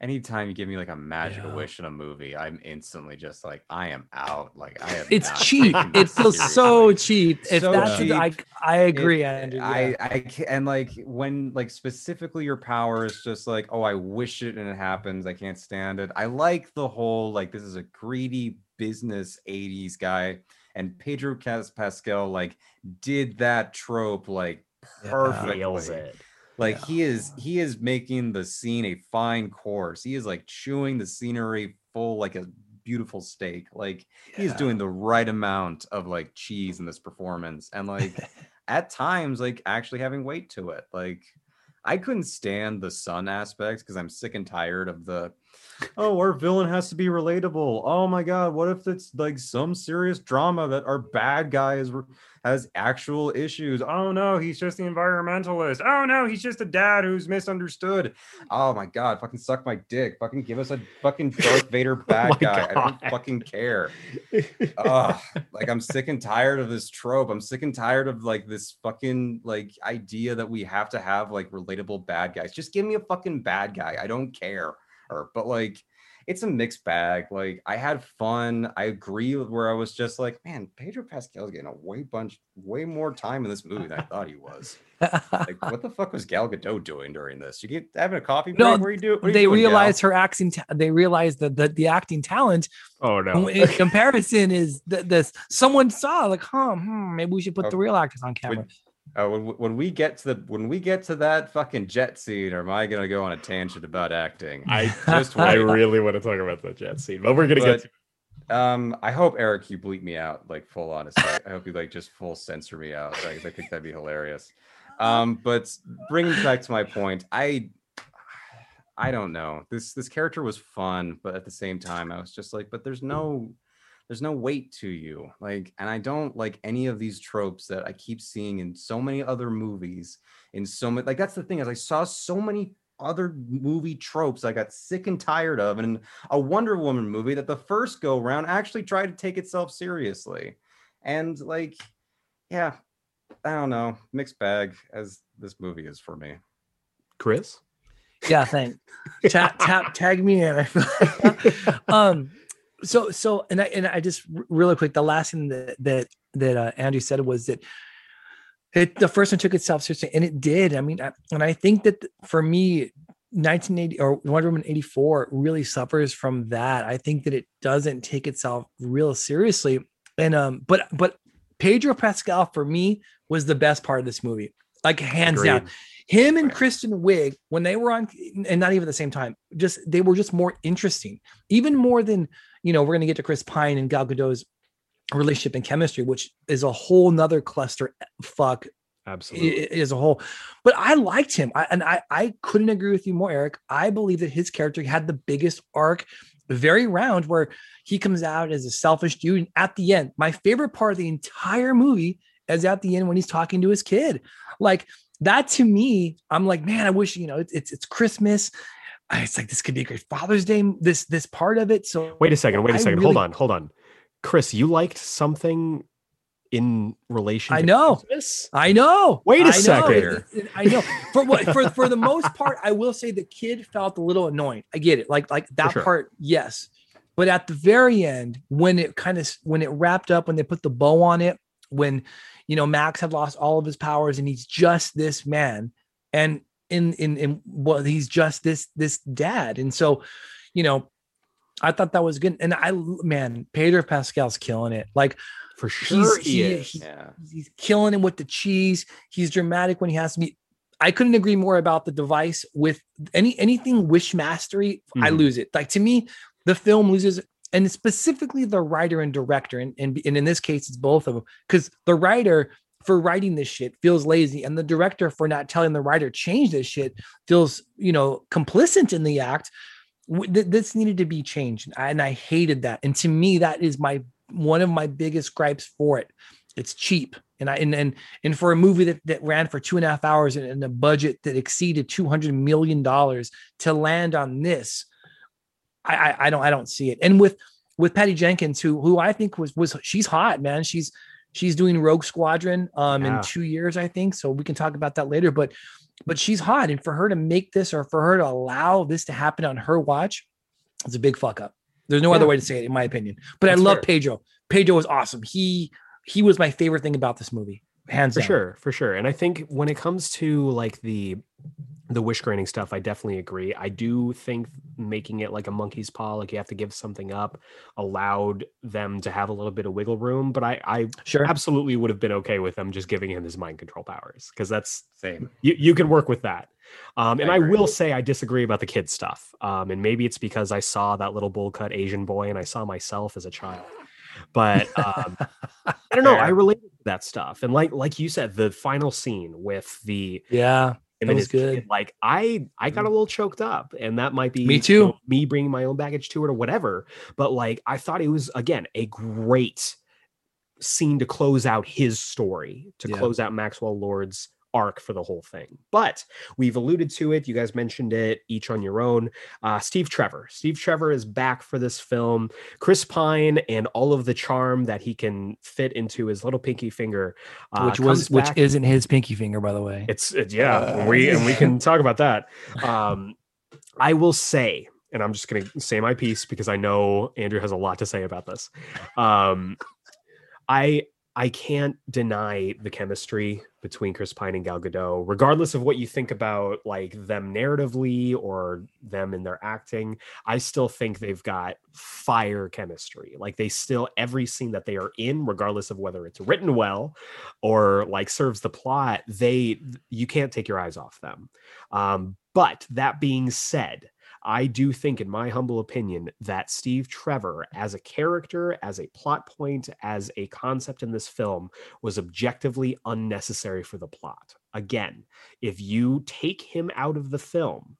anytime you give me like a magical yeah. wish in a movie, I'm instantly just like, I am out. Like I am. It's cheap. It feels so cheap. If so that's cheap. I I agree. It, yeah. I I and like when like specifically your power is just like, oh, I wish it and it happens. I can't stand it. I like the whole like this is a greedy business 80s guy and Pedro Pascal like did that trope like perfectly. Yeah, like yeah. he is he is making the scene a fine course. He is like chewing the scenery full like a beautiful steak. Like yeah. he's doing the right amount of like cheese in this performance and like *laughs* at times like actually having weight to it. Like I couldn't stand the son aspects because I'm sick and tired of the oh, our villain has to be relatable. Oh my god, what if it's like some serious drama that our bad guy is has actual issues? Oh no, he's just the environmentalist. Oh no, he's just a dad who's misunderstood. Oh my god, fucking suck my dick. Fucking give us a fucking Darth *laughs* Vader oh bad oh guy. God. I don't fucking care. *laughs* Ugh, like I'm sick and tired of this trope. I'm sick and tired of like this fucking like idea that we have to have like relatable bad guys. Just give me a fucking bad guy. I don't care her. But like it's a mixed bag. Like I had fun. I agree with where I was just like, man, Pedro Pascal's getting a way bunch, way more time in this movie than I thought he was. like, *laughs* what the fuck was Gal Gadot doing during this? You get having a coffee break? No, where you do? they realize her acting. Ta- they realize that the, the acting talent. Oh no! In comparison, is th- this someone saw like, huh? Hmm, maybe we should put okay. the real actors on camera. Uh, when, when we get to the when we get to that fucking jet scene, or am I gonna go on a tangent about acting? I *laughs* just I really want to talk about the jet scene, but we're gonna but, get. To- um, I hope Eric, you bleep me out like full honest. I hope you like just full censor me out. Like, I think that'd be hilarious. Um, but bringing back to my point, I I don't know. This this character was fun, but at the same time, I was just like, but there's no there's no weight to you like and i don't like any of these tropes that i keep seeing in so many other movies in so many like that's the thing is i saw so many other movie tropes i got sick and tired of and a wonder woman movie that the first go round actually tried to take itself seriously. And like yeah i don't know mixed bag as this movie is for me. Chris? Yeah thanks tap tap tag me in. *laughs* Um so so and I and I just really quick the last thing that that that uh, Andrew said was that it the first one took itself seriously and it did. I mean, I, and I think that for me 1980 or Wonder Woman 84 really suffers from that. I think that it doesn't take itself real seriously. And um but but Pedro Pascal for me was the best part of this movie. Like hands Agreed. down. Him and Kristen Wiig, when they were on, and not even at the same time, just they were just more interesting, even more than you know, we're going to get to Chris Pine and Gal Gadot's relationship and chemistry, which is a whole nother cluster eh, fuck. Absolutely. As a whole. But I liked him. I, and I, I couldn't agree with you more, Eric. I believe that his character had the biggest arc, very round, where he comes out as a selfish dude. And at the end, my favorite part of the entire movie is at the end when he's talking to his kid. Like that to me, I'm like, man, I wish, you know, it's, it's, it's Christmas it's like this could be a great Father's Day. This this part of it. So wait a second. Wait a second. Really, hold on. Hold on. Chris, you liked something in relation to I know. Christmas? I know. Wait a I second. Know. I know. For what for for the most part, I will say the kid felt a little annoying. I get it. Like like that sure. part, yes. But at the very end, when it kind of when it wrapped up, when they put the bow on it, when you know Max had lost all of his powers and he's just this man, and in in in well, he's just this this dad. And so, you know, I thought that was good. And I man, Pedro Pascal's killing it. Like for sure he's, he, is. He, yeah. He's killing it with the cheese. He's dramatic when he has to be. I couldn't agree more about the device with any anything wish mastery. Mm. I lose it. Like to me, the film loses, and specifically the writer and director, and and, and in this case, it's both of them because the writer for writing this shit feels lazy, and the director for not telling the writer change this shit feels you know complicit in the act. This needed to be changed, and I hated that. And to me, that is my one of my biggest gripes for it. It's cheap. And I and and, and for a movie that, that ran for two and a half hours and, and a budget that exceeded two hundred million dollars to land on this, I, I don't I don't see it. And with with Patty Jenkins, who who I think was was she's hot, man. She's she's doing Rogue Squadron um yeah. in two years, I think. So we can talk about that later. But but she's hot, and for her to make this or for her to allow this to happen on her watch, it's a big fuck up. There's no yeah. other way to say it, in my opinion. But That's I love fair. Pedro. Pedro was awesome. He he was my favorite thing about this movie, hands for down. sure, for sure. And I think when it comes to like the the wish granting stuff, I definitely agree. I do think making it like a monkey's paw, like you have to give something up, allowed them to have a little bit of wiggle room. But I, I sure absolutely would have been okay with them just giving him his mind control powers because that's same. You you can work with that. Um, and I, I, will say I disagree about the kid stuff. Um, and maybe it's because I saw that little bowl cut Asian boy and I saw myself as a child. But *laughs* um, I don't know. I related to that stuff. And like like you said, the final scene with the yeah It was good. Kid, like I, I got a mm-hmm. little choked up, and that might be me too. You know, me bringing my own baggage to it or whatever. But like, I thought it was again a great scene to close out his story, to yeah. close out Maxwell Lord's arc for the whole thing. But we've alluded to it. You guys mentioned it each on your own. Uh, Steve Trevor. Steve Trevor is back for this film. Chris Pine and all of the charm that he can fit into his little pinky finger, uh, which was which isn't his pinky finger, by the way. It's, it's yeah. Uh, we and we can talk about that. *laughs* Um, I will say. And I'm just going to say my piece because I know Andrew has a lot to say about this. Um, I I can't deny the chemistry between Chris Pine and Gal Gadot, regardless of what you think about like them narratively or them in their acting. I still think they've got fire chemistry. Like they still every scene that they are in, regardless of whether it's written well or like serves the plot, they you can't take your eyes off them. Um, but that being said, I do think, in my humble opinion, that Steve Trevor, as a character, as a plot point, as a concept in this film, was objectively unnecessary for the plot. Again, if you take him out of the film,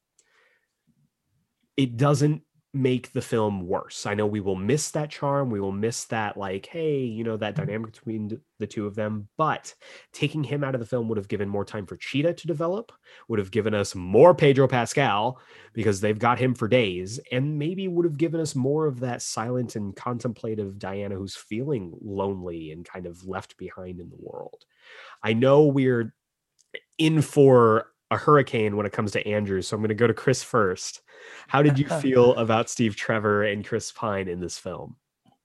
it doesn't make the film worse. I know we will miss that charm. We will miss that, like, hey, you know, that mm-hmm. dynamic between the two of them. But taking him out of the film would have given more time for Cheetah to develop, would have given us more Pedro Pascal because they've got him for days, and maybe would have given us more of that silent and contemplative Diana who's feeling lonely and kind of left behind in the world. I know we're in for a hurricane when it comes to Andrew. So I'm going to go to Chris first. How did you *laughs* feel about Steve Trevor and Chris Pine in this film?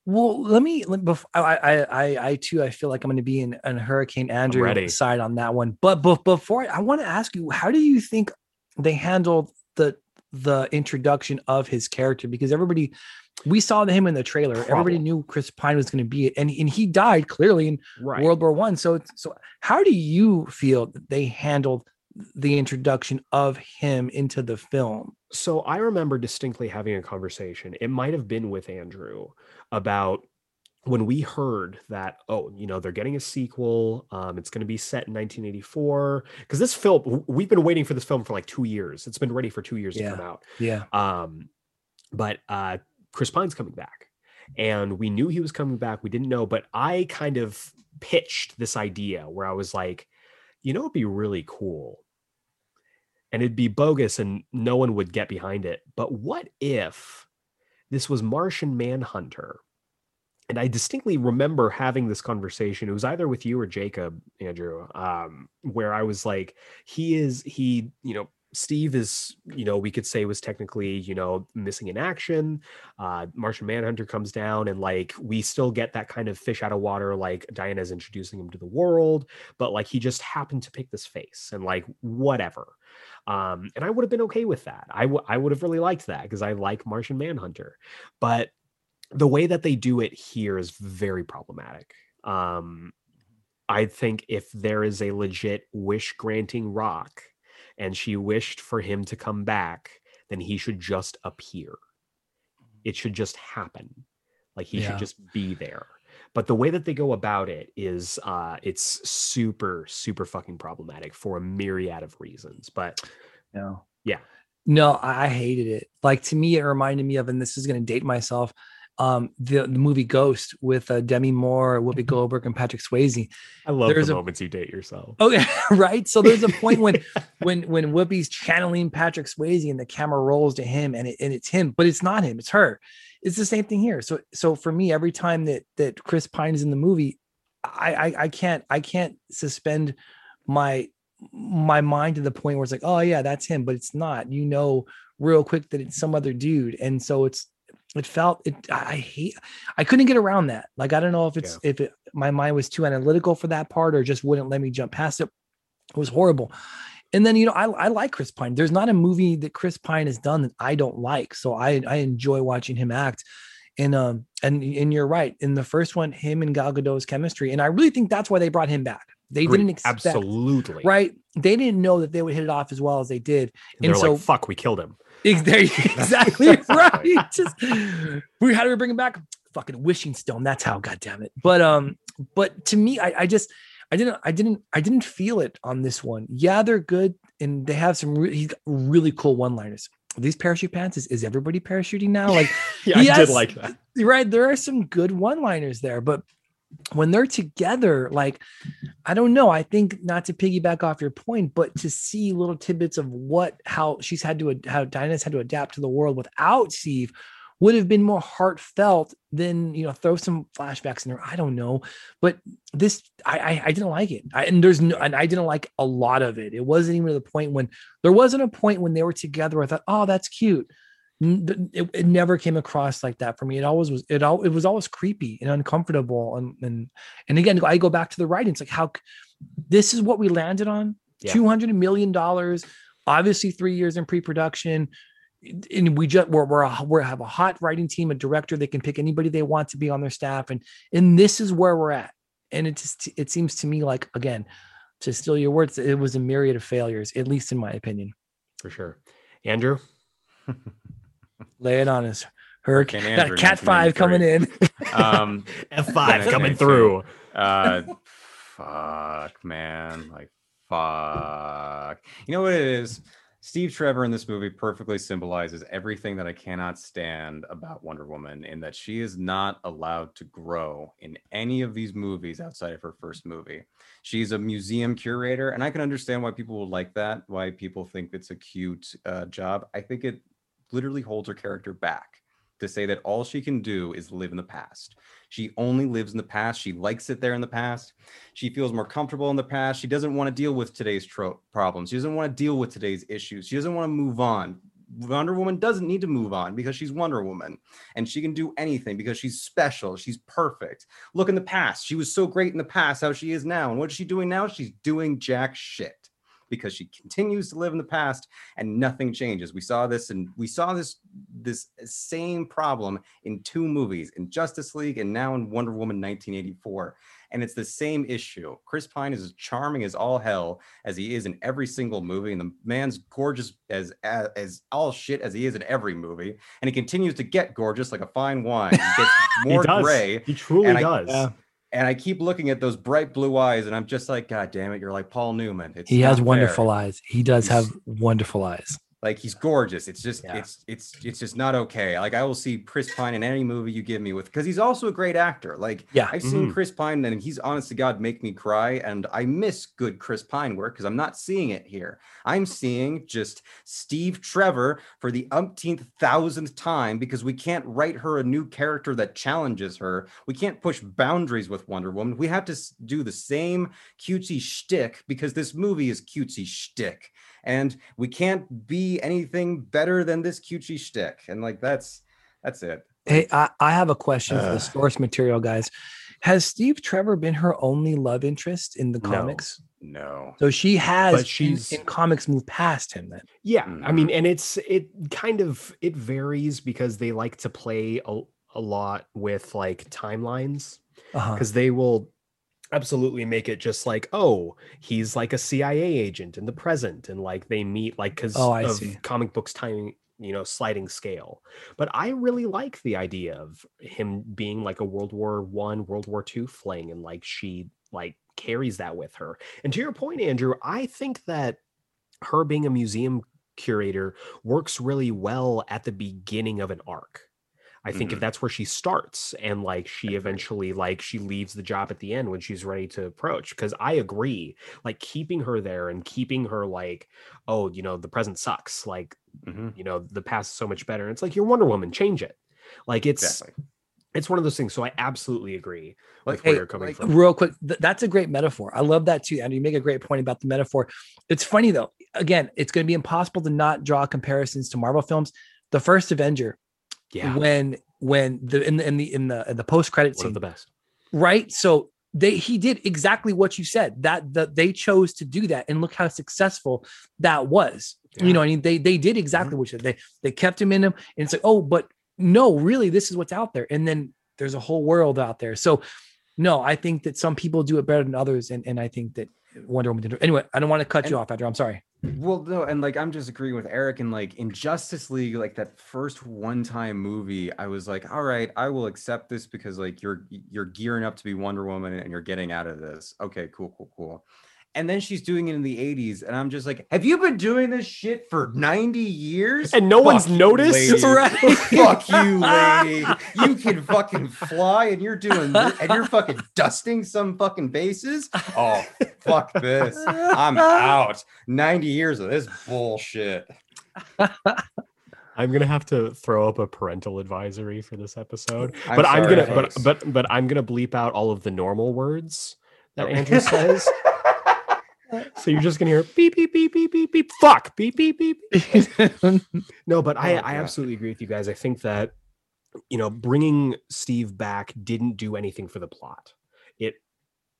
Well, let me. Let, before, I, I, I, I too. I feel like I'm going to be in, in Hurricane Andrew side on that one. But, but before, I want to ask you, how do you think they handled the the introduction of his character? Because everybody, we saw him in the trailer. Everybody knew Chris Pine was going to be it, and and he died clearly in right. World War One. So, so how do you feel that they handled the introduction of him into the film. So I remember distinctly having a conversation. It might have been with Andrew about when we heard that oh you know they're getting a sequel um it's going to be set in 1984 because this film we've been waiting for this film for like two years it's been ready for two years yeah. to come out yeah um but uh chris pine's coming back and we knew he was coming back we didn't know but i kind of pitched this idea where i was like you know it'd be really cool and it'd be bogus and no one would get behind it. But what if this was Martian Manhunter? And I distinctly remember having this conversation. It was either with you or Jacob, Andrew, um, where I was like, he is, he, you know, Steve is, you know, we could say was technically, you know, missing in action. Uh, Martian Manhunter comes down, and like we still get that kind of fish out of water, like Diana's introducing him to the world, but like he just happened to pick this face, and like whatever. Um, and I would have been okay with that. I, w- I would have really liked that because I like Martian Manhunter. But the way that they do it here is very problematic. Um, I think if there is a legit wish granting rock and she wished for him to come back, then he should just appear. It should just happen. Like he yeah. should just be there but the way that they go about it is uh it's super super fucking problematic for a myriad of reasons but no yeah. No i hated it. Like to me it reminded me of and this is going to date myself um the, the movie ghost with uh, demi moore whoopi mm-hmm. goldberg and patrick swayze i love there's the a, moments you date yourself okay *laughs* right so there's a point when *laughs* when when whoopi's channeling patrick swayze and the camera rolls to him and, it, and it's him but it's not him it's her it's the same thing here. So so for me, every time that that Chris Pine is in the movie, I I, I can't I can't suspend my my mind to the point where it's like, oh yeah, that's him, but it's not. You know, real quick that it's some other dude, and so it's it felt it. I hate. I couldn't get around that. Like I don't know if it's yeah. if it my mind was too analytical for that part or just wouldn't let me jump past it. It was horrible. And then you know I, I like Chris Pine. There's not a movie that Chris Pine has done that I don't like. So I I enjoy watching him act. And um and and you're right. In the first one, him and Gal Gadot's chemistry, and I really think that's why they brought him back. They didn't expect absolutely right. They didn't know that they would hit it off as well as they did. And, and so like, fuck, we killed him. *laughs* Exactly *laughs* right. Just, we how do we bring him back? Fucking wishing stone. That's how. God damn it. But um, but to me, I, I just I didn't, I didn't, I didn't feel it on this one. Yeah, they're good, and they have some really, really cool one-liners. These parachute pants is, is everybody parachuting now? Like, *laughs* yeah, I has, did like that. Right, there are some good one-liners there, but when they're together, like, I don't know. I think not to piggyback off your point, but to see little tidbits of what, how she's had to, how Diana's had to adapt to the world without Steve would have been more heartfelt than you know throw some flashbacks in there. I don't know, but this I I, I didn't like it, I, and there's no and I didn't like a lot of it. It wasn't even to the point when there wasn't a point when they were together. I thought, oh, that's cute. It, it never came across like that for me. It always was. It all it was always creepy and uncomfortable. And and and again, I go back to the writing. It's like how this is what we landed on. Yeah. Two hundred million dollars. Obviously, three years in pre-production and we just we're we're, a, we have a hot writing team, a director. They can pick anybody they want to be on their staff, and and this is where we're at. And it just it seems to me like again, to steal your words, it was a myriad of failures, at least in my opinion. For sure, Andrew, *laughs* lay it on us. Hurricane Andrew, Cat Five coming in. um, *laughs* F five coming through. Uh, fuck, man, like fuck. You know what it is? Steve Trevor in this movie perfectly symbolizes everything that I cannot stand about Wonder Woman in that she is not allowed to grow in any of these movies outside of her first movie. She's a museum curator, and I can understand why people would like that, why people think it's a cute uh, job. I think it literally holds her character back to say that all she can do is live in the past. She only lives in the past. She likes it there in the past. She feels more comfortable in the past. She doesn't want to deal with today's tro- problems. She doesn't want to deal with today's issues. She doesn't want to move on. Wonder Woman doesn't need to move on because she's Wonder Woman and she can do anything because she's special. She's perfect. Look in the past. She was so great in the past, how she is now. And what is she doing now? She's doing jack shit because she continues to live in the past and nothing changes. We saw this and we saw this this same problem in two movies, in Justice League and now in Wonder Woman 1984. And it's the same issue. Chris Pine is as charming as all hell as he is in every single movie, and the man's gorgeous as as, as all shit as he is in every movie. And he continues to get gorgeous like a fine wine. He gets *laughs* more he gray. He truly does. I, and I keep looking at those bright blue eyes, and I'm just like, God damn it, you're like Paul Newman. It's he has wonderful eyes. He does have wonderful eyes. Like he's gorgeous. It's just Yeah. it's it's it's just not okay. Like I will see Chris Pine in any movie you give me with because he's also a great actor. Like Yeah. I've seen Mhm. Chris Pine and he's honest to God make me cry. And I miss good Chris Pine work because I'm not seeing it here. I'm seeing just Steve Trevor for the umpteenth thousandth time because we can't write her a new character that challenges her. We can't push boundaries with Wonder Woman. We have to do the same cutesy shtick because this movie is cutesy shtick. And we can't be anything better than this cutesy shtick. And like that's that's it. Hey, I, I have a question for the source material, guys. Has Steve Trevor been her only love interest in the No. comics? No. So she has, But she's- in, comics, moved past him. Then, Yeah, I mean, Mhm. and it's it kind of it varies because they like to play a, a lot with like timelines uh-huh. because they will absolutely make it just like oh he's like a cia agent in the present and like they meet like because Oh, of see. comic books timing you know sliding scale. But i really like the idea of him being like a world war one world war two fling and like she like carries that with her. And to your point andrew i think that her being a museum curator works really well at the beginning of an arc I think if Mhm. that's where she starts and like she eventually like she leaves the job at the end when she's ready to approach because I agree like keeping her there and keeping her like oh you know the present sucks like Mhm. you know the past is so much better and it's like you're Wonder Woman change it like it's Exactly. it's one of those things so I absolutely agree with Like, where hey, you're coming like- from real quick, th- that's a great metaphor. I love that too. And you make a great point about the metaphor. It's funny though. Again, it's going to be impossible to not draw comparisons to Marvel films. The first Avenger, yeah when when the in the in the in the, in the post credit scene, the best right? So they he did exactly what you said. That that they chose to do that, and look how successful that was. Yeah. You know, I mean, they they did mm-hmm. exactly what you said. They they kept him in them, and it's like, oh, but no, really, this is what's out there. And then there's a whole world out there. So no, I think that some people do it better than others, and and I think that Wonder Woman did. Anyway, I don't want to cut you off, Andrew. I'm sorry. Well, no, and like I'm just agreeing with Eric, and like in Justice League, like that first one-time movie, I was like, all right, I will accept this because like you're you're gearing up to be Wonder Woman and you're getting out of this. Okay, cool, cool, cool. And then she's doing it in the 80s, and I'm just like, have you been doing this shit for 90 years? and no one's Fuck you, noticed lady. Right. Fuck you, *laughs* lady. You can fucking fly, and you're doing this, and you're fucking dusting some fucking bases. Oh, fuck this. I'm out. 90 years of this bullshit. *laughs* I'm gonna have to throw up a parental advisory for this episode I'm but I'm gonna but but but I'm gonna bleep out all of the normal words that Andrew says. *laughs* So you're just gonna hear beep beep beep beep beep beep fuck beep beep beep. *laughs* No, but I Oh, I absolutely agree with you guys. I think that you know bringing Steve back didn't do anything for the plot. It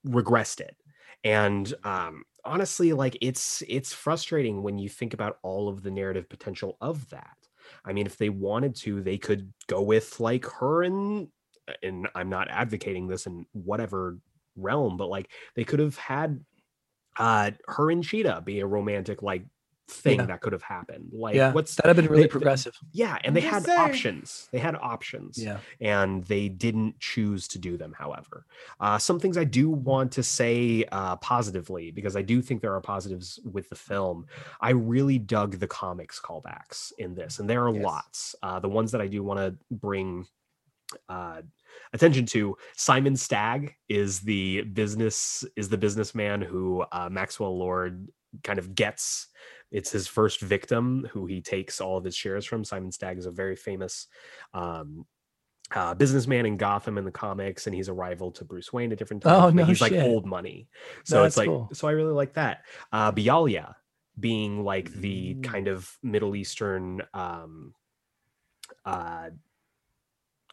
regressed it, and um, honestly, like it's it's frustrating when you think about all of the narrative potential of that. I mean, if they wanted to, they could go with like her and and I'm not advocating this in whatever realm, but like they could have had uh her and Cheetah be a romantic like thing Yeah. that could have happened. Like yeah, what's that have been really they- they- progressive. yeah, and I'm they had saying. options. They had options Yeah. and they didn't choose to do them however uh, some things i do want to say uh, positively because i do think there are positives with the film i really dug the comics callbacks in this and there are Yes. lots uh, the ones that i do want to bring uh, attention to simon stagg is the business is the businessman who uh, maxwell lord kind of gets it's his first victim who he takes all of his shares from simon stagg is a very famous um, uh, businessman in Gotham in the comics, and he's a rival to Bruce Wayne at different times. Oh, no he's like old money, so it's like cool. so. I really like that. Uh, Bialya being like the Mm. kind of Middle Eastern um, uh,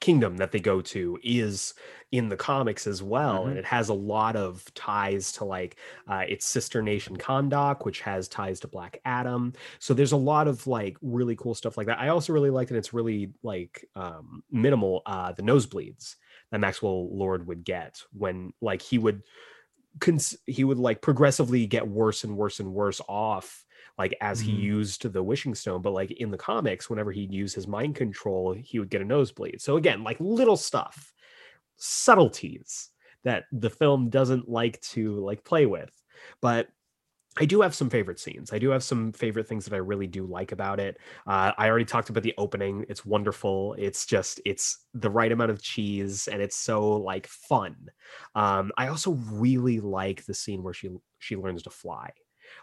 kingdom that they go to is in the comics as well, and Mhm. it has a lot of ties to like uh, its sister nation Kahndaq, which has ties to Black Adam. So there's a lot of like really cool stuff like that. I also really like that It's really like um, minimal. Uh, the nosebleeds that Maxwell Lord would get when like he would cons- he would like progressively get worse and worse and worse off like as he Mhm. used the wishing stone but like in the comics whenever he'd use his mind control he would get a nosebleed so again like little stuff subtleties that the film doesn't like to like play with but I do have some favorite scenes. I do have some favorite things that I really do like about it. Uh, I already talked about the opening. It's wonderful. It's just it's the right amount of cheese and it's so like fun. Um, I also really like the scene where she she learns to fly.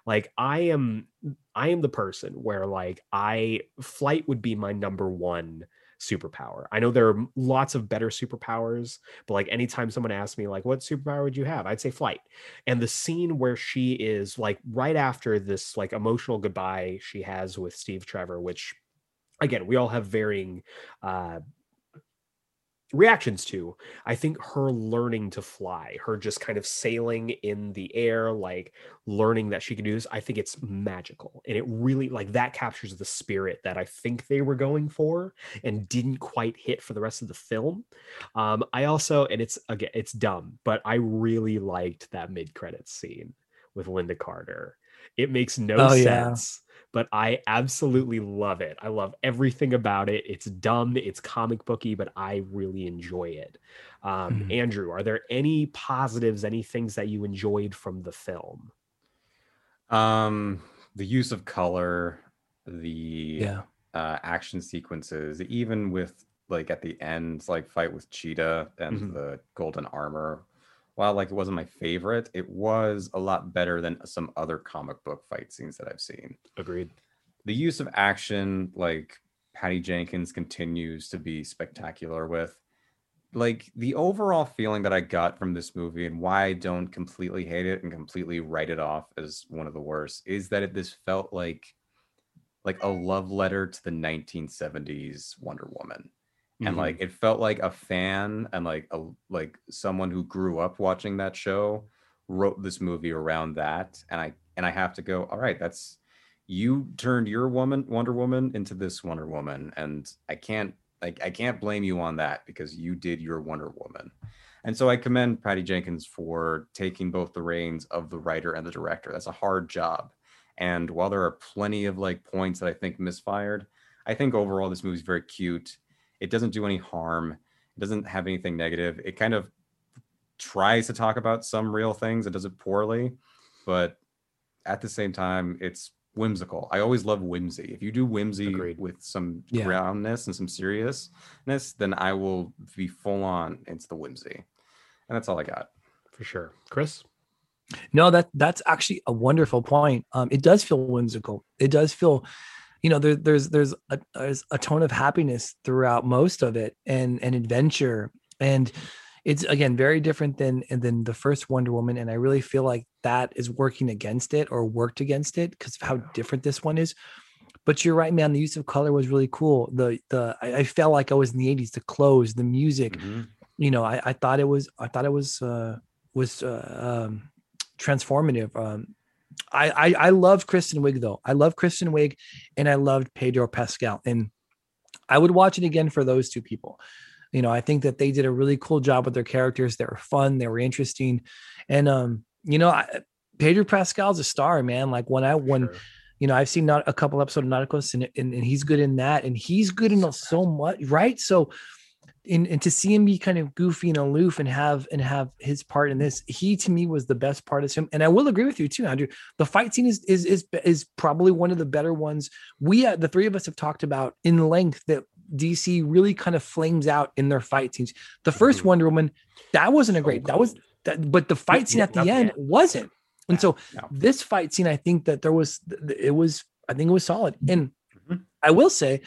Like I am I am the person where like I flight would be my number one superpower. I know there are lots of better superpowers, but like anytime someone asks me like what superpower would you have? I'd say flight. And the scene where she is like right after this like emotional goodbye she has with Steve Trevor, which again, we all have varying uh reactions to i think her learning to fly her just kind of sailing in the air like learning that she can do this i think it's magical. And it really like that captures the spirit that i think they were going for and didn't quite hit for the rest of the film. Um i also and it's again it's dumb but i really liked that mid-credits scene with lynda carter. It makes no oh, sense but I absolutely love it. I love everything about it. It's dumb, it's comic booky, but I really enjoy it. Um, mm-hmm. Andrew, are there any positives, any things that you enjoyed from the film? Um, the use of color, the yeah. uh, action sequences, even with like at the end, like fight with Cheetah and mm-hmm. the golden armor while like it wasn't my favorite, it was a lot better than some other comic book fight scenes that I've seen. Agreed. The use of action, like Patty Jenkins continues to be spectacular with. Like the overall feeling that I got from this movie and why I don't completely hate it and completely write it off as one of the worst is that it this felt like like a love letter to the 1970s Wonder Woman and mm-hmm. like it felt like a fan and like a like someone who grew up watching that show wrote this movie around that and i and i have to go all right that's you turned your woman wonder woman into this wonder woman and i can't like i can't blame you on that because you did your wonder woman. And so i commend patty jenkins for taking both the reins of the writer and the director. That's a hard job. And while there are plenty of like points that i think misfired i think overall this movie's very cute it doesn't do any harm. It doesn't have anything negative. It kind of tries to talk about some real things. It does it poorly, but at the same time, it's whimsical. I always love whimsy. If you do whimsy Agreed. with some yeah. groundness and some seriousness, then I will be full on into the whimsy. And that's all I got. For sure. Chris? No, that that's actually a wonderful point. Um, it does feel whimsical. It does feel you know there, there's there's a, there's a tone of happiness throughout most of it and and adventure. And it's again very different than than the first wonder woman and i really feel like that is working against it or worked against it because of how different this one is. But you're right man the use of color was really cool. The the i, I felt like i was in the 80s the clothes the music. Mm-hmm. you know I, I thought it was i thought it was uh was uh, um transformative um I, I I love Kristen Wiig though. I love Kristen Wiig, and I loved Pedro Pascal, and I would watch it again for those two people. You know, I think that they did a really cool job with their characters. They were fun, they were interesting, and um, you know, I, Pedro Pascal's a star, man. Like when I when. Sure. You know, I've seen not a couple episodes of Narcos, and, and, and he's good in that, and he's good in so much, right? So, and, and to see him be kind of goofy and aloof and have and have his part in this, he to me was the best part of him. And I will agree with you too, Andrew. The fight scene is is is is probably one of the better ones. We uh, the three of us have talked about in length that DC really kind of flames out in their fight scenes. The 1st mm-hmm. Wonder Woman, that wasn't a great. That was that, but the fight scene at the end wasn't. And so this fight scene, I think that there was it was I think it was solid. And I will say,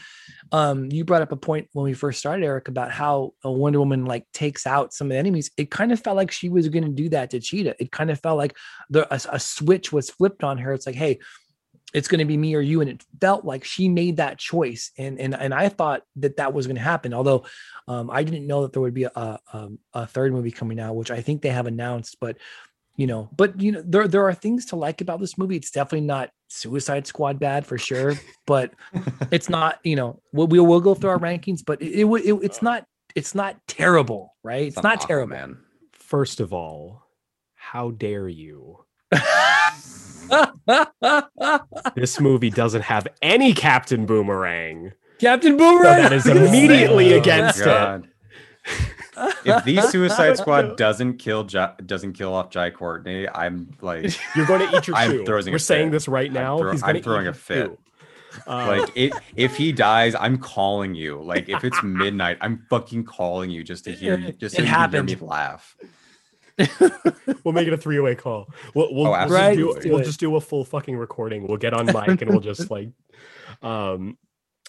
um, you brought up a point when we first started, Eric, about how a Wonder Woman like takes out some of the enemies. It kind of felt like she was going to do that to Cheetah. It kind of felt like the a, a switch was flipped on her. It's like, hey, it's going to be me or you, and it felt like she made that choice. And and and I thought that that was going to happen. Although um, I didn't know that there would be a, a, um, a third movie coming out, which I think they have announced. But you know, but you know, there there are things to like about this movie. It's definitely not Suicide Squad bad for sure, *laughs* but it's not. You know, we'll we'll, we'll go through our rankings, but it, it, it it's not it's not terrible, right? It's, it's not terrible, man. First of all, how dare you? *laughs* this movie doesn't have any Captain Boomerang. Captain Boomerang. So that is *laughs* immediately oh, against God. it. If the *laughs* Suicide Squad doesn't kill Jai, doesn't kill off Jai Courtney, I'm like *laughs* You're going to eat your I'm shoe. throwing We're saying fit. this right now. throw- He's I'm going to throwing a fit. Uh, like *laughs* it, if he dies, I'm calling you. Like if it's midnight, I'm fucking calling you just to hear you, just to hear me laugh. we'll make it a three-way call. We'll, we'll, Oh, we'll just do, do we'll just do a full fucking recording. We'll get on mic and we'll just like, um,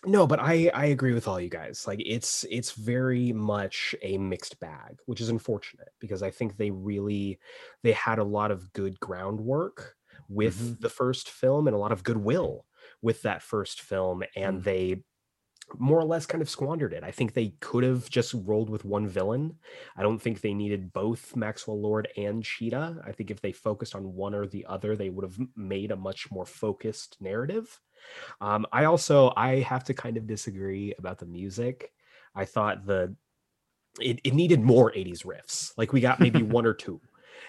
no, but I I agree with all you guys. Like it's it's very much a mixed bag, which is unfortunate because I think they really they had a lot of good groundwork with Mhm. the first film and a lot of goodwill with that first film, and Mm. they more or less kind of squandered it. I think they could have just rolled with one villain. I don't think they needed both Maxwell Lord and Cheetah. I think if they focused on one or the other, they would have made a much more focused narrative. Um, I also I have to kind of disagree about the music. I thought the it, it needed more 80s riffs. Like we got maybe *laughs* one or two.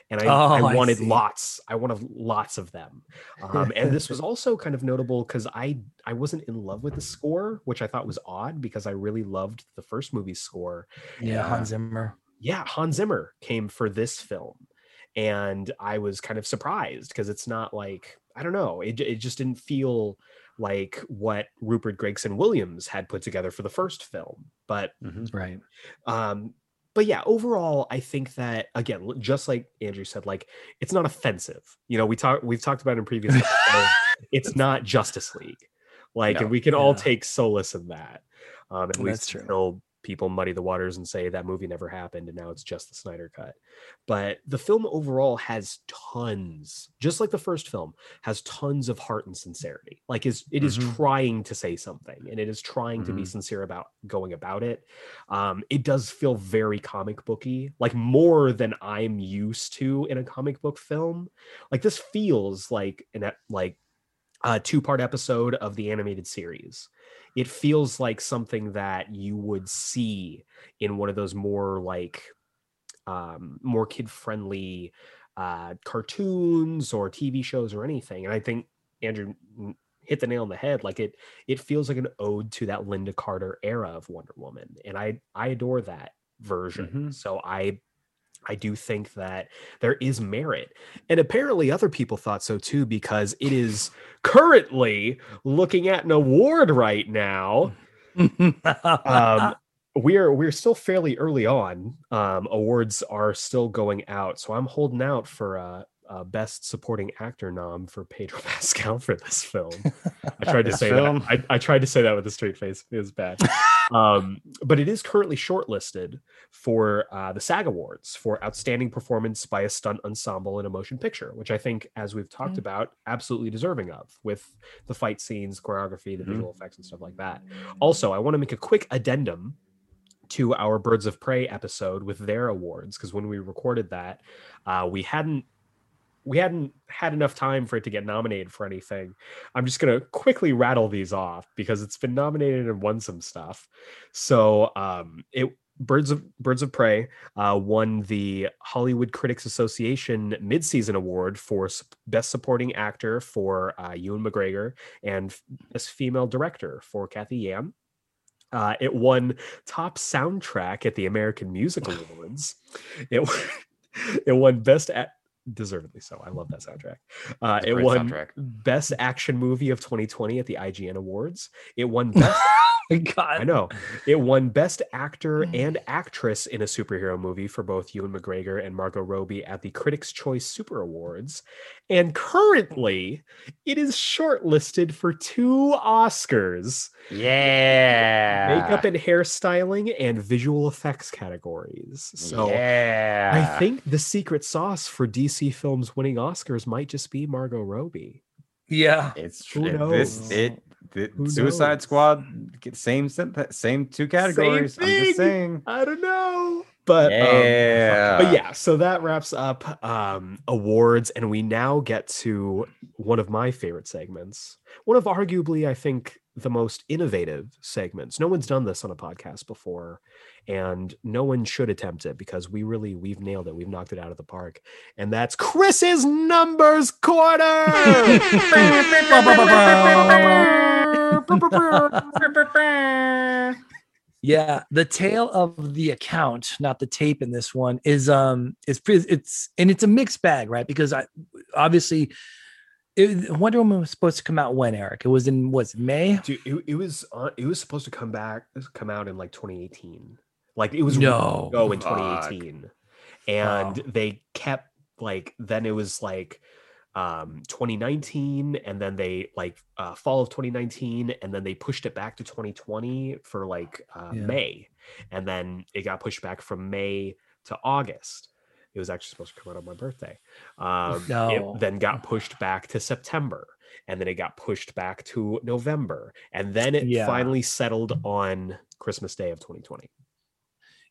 And I, Oh, I I wanted see. lots. I wanted lots of them. Um, and this was *laughs* also kind of notable because I I wasn't in love with the score, which I thought was odd because I really loved the first movie's score. Yeah, Yeah. Hans Zimmer. Yeah, Hans Zimmer came for this film, and I was kind of surprised because it's not like I don't know. It it just didn't feel like what Rupert Gregson Williams had put together for the first film. But Mhm. Right. um but yeah overall i think that again just like andrew said like it's not offensive you know we talk we've talked about in previous *laughs* episodes it's not justice league like No. and we can all take solace in that um at That's least true. until people muddy the waters and say that movie never happened and now it's just the snyder cut. But the film overall has tons just like the first film has tons of heart and sincerity. Like is it is Mhm. trying to say something and it is trying to be Mhm. sincere about going about it. Um it does feel very comic booky like more than i'm used to in a comic book film. Like this feels like an like a two part episode of the animated series it feels like something that you would see in one of those more like um more kid friendly uh cartoons or tv shows or anything and i think andrew hit the nail on the head like it it feels like an ode to that lynda carter era of wonder woman and i i adore that version Mhm. so i i do think that there is merit and apparently other people thought so too because it is currently looking at an award right now um *laughs* we're we're still fairly early on um awards are still going out so i'm holding out for uh uh, best supporting actor nom for Pedro *laughs* Pascal for this film. I tried to say film? that. I, I tried to say that with a straight face. It was bad. *laughs* um, but it is currently shortlisted for uh, the SAG Awards for Outstanding Performance by a Stunt Ensemble in a Motion Picture, which I think, as we've talked Mm. about, absolutely deserving of with the fight scenes, choreography, the Mhm. visual effects, and stuff like that. Also, I want to make a quick addendum to our Birds of Prey episode with their awards because when we recorded that, uh, we hadn't we hadn't had enough time for it to get nominated for anything. I'm just gonna quickly rattle these off because it's been nominated and won some stuff. So um, it Birds of Birds of Prey uh, won the Hollywood Critics Association Midseason Award for Best Supporting Actor for uh, Ewan McGregor and Best Female Director for Cathy Yan. Uh, it won Top Soundtrack at the American Music *laughs* Awards. It *laughs* it won Best at deservedly so. I love that soundtrack. Uh, it won soundtrack. Best Action Movie of 2020 at the IGN Awards. It won *laughs* Best I God. know. It won Best Actor Mm. and Actress in a Superhero Movie for both Ewan McGregor and Margot Robbie at the Critics' Choice Super Awards. And currently, it is shortlisted for two Oscars Yeah. makeup and hairstyling and visual effects categories. So. yeah. I think the secret sauce for DC films winning Oscars might just be Margot Robbie. Yeah. it's true. this it the Who Suicide knows? Squad same same same two categories. I'm just saying. I don't know. But um, Yeah. but yeah, so that wraps up um, awards, and we now get to one of my favorite segments. One of arguably, I think, the most innovative segments. No one's done this on a podcast before, and no one should attempt it because we really we've nailed it. We've knocked it out of the park, and that's Chris's numbers quarter. *laughs* yeah, the tale of the account, not the tape in this one, is um is it's and it's a mixed bag, right? Because I obviously it, Wonder Woman was supposed to come out when Eric? It was in was May. Dude, it, it was uh, it was supposed to come back come out in like 2018. Like it was no go in 2018, and wow. they kept like then it was like um 2019 and then they like uh fall of 2019 and then they pushed it back to 2020 for like uh yeah. may and then it got pushed back from may to august it was actually supposed to come out on my birthday um no. it then got pushed back to september and then it got pushed back to november and then it yeah. finally settled on christmas day of 2020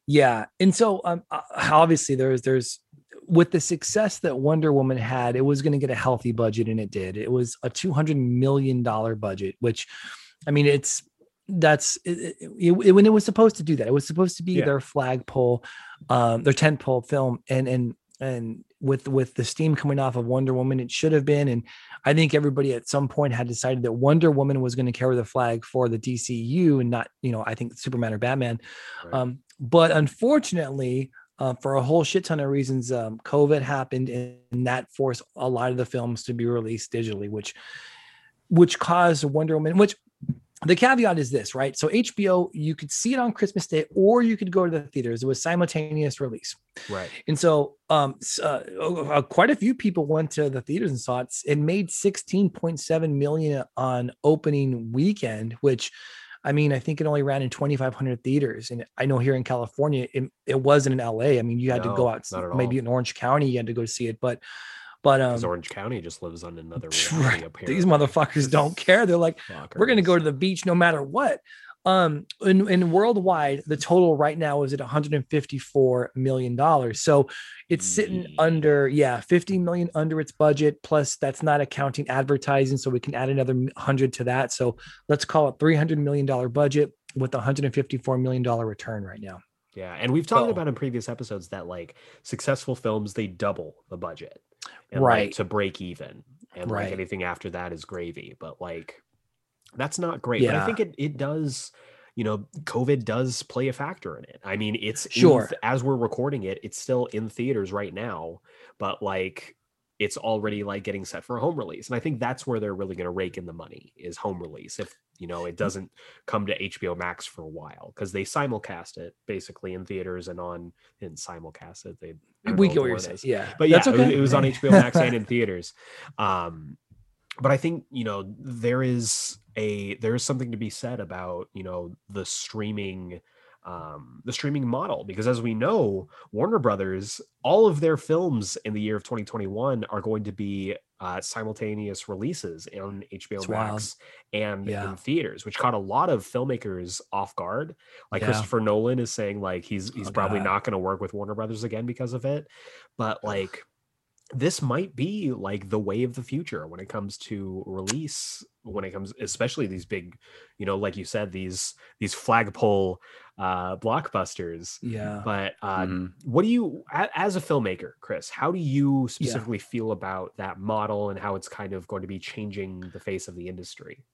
yeah and so um uh, obviously there's there's with the success that Wonder Woman had, it was going to get a healthy budget, and it did. It was a two hundred million dollar budget, which, I mean, it's that's it, it, it, when it was supposed to do that. It was supposed to be yeah. their flagpole, um, their tentpole film, and and and with with the steam coming off of Wonder Woman, it should have been. And I think everybody at some point had decided that Wonder Woman was going to carry the flag for the DCU and not, you know, I think Superman or Batman. Right. Um, but unfortunately, uh, for a whole shit ton of reasons. Um, COVID happened, and that forced a lot of the films to be released digitally, which which caused Wonder Woman. Which the caveat is this, right? So HBO, you could see it on Christmas Day, or you could go to the theaters. It was simultaneous release, right? And so, um, uh, uh, quite a few people went to the theaters and saw it. It made sixteen point seven million on opening weekend, which I mean, I think it only ran in 2,500 theaters. And I know here in California, it, it wasn't in LA. I mean, you had no, to go out, maybe in Orange County, you had to go see it. But, but, um, Orange County just lives on another right. These motherfuckers don't care. They're like, Fuckers. we're going to go to the beach no matter what. Um, in, in worldwide, the total right now is at 154 million dollars. So it's sitting mm. under, yeah, 50 million under its budget. Plus, that's not accounting advertising, so we can add another hundred to that. So let's call it 300 million dollar budget with 154 million dollar return right now. Yeah, and we've talked about in previous episodes that like successful films they double the budget, and, right, like, to break even, and right. like anything after that is gravy. But like that's not great. Yeah. But I think it it does, you know, COVID does play a factor in it. I mean, it's sure in, as we're recording it, it's still in theaters right now, but like it's already like getting set for a home release. And I think that's where they're really going to rake in the money is home release. If you know it mm. doesn't come to HBO Max for a while because they simulcast it basically in theaters and on in simulcast it. They we get what you're saying, yeah. But yeah, okay. it, was, it was on HBO Max and in *laughs* theaters. Um, but I think you know there is a there is something to be said about you know the streaming um the streaming model because as we know Warner Brothers all of their films in the year of 2021 are going to be uh, simultaneous releases on HBO it's Max wild. and yeah. in theaters, which caught a lot of filmmakers off guard. Like yeah. Christopher Nolan is saying, like he's he's oh, probably God. not going to work with Warner Brothers again because of it. But like this might be like the way of the future when it comes to release when it comes especially these big you know like you said these these flagpole uh blockbusters yeah but uh mm-hmm. what do you as a filmmaker chris how do you specifically yeah. feel about that model and how it's kind of going to be changing the face of the industry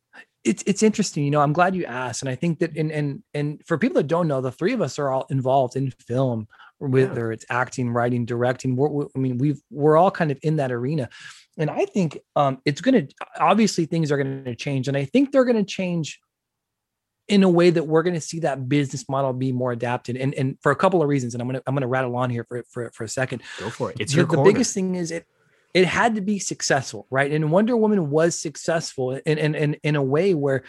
it's it's interesting you know i'm glad you asked and i think that and and and for people that don't know the three of us are all involved in film whether yeah. it's acting, writing, directing. We're, we're, I mean, we've we're all kind of in that arena, and I think um, it's going to obviously things are going to change, and I think they're going to change in a way that we're going to see that business model be more adapted, and and for a couple of reasons. And I'm gonna I'm gonna rattle on here for for for a second. Go for it. It's the, the biggest thing is it it had to be successful, right? And Wonder Woman was successful in in in, in a way where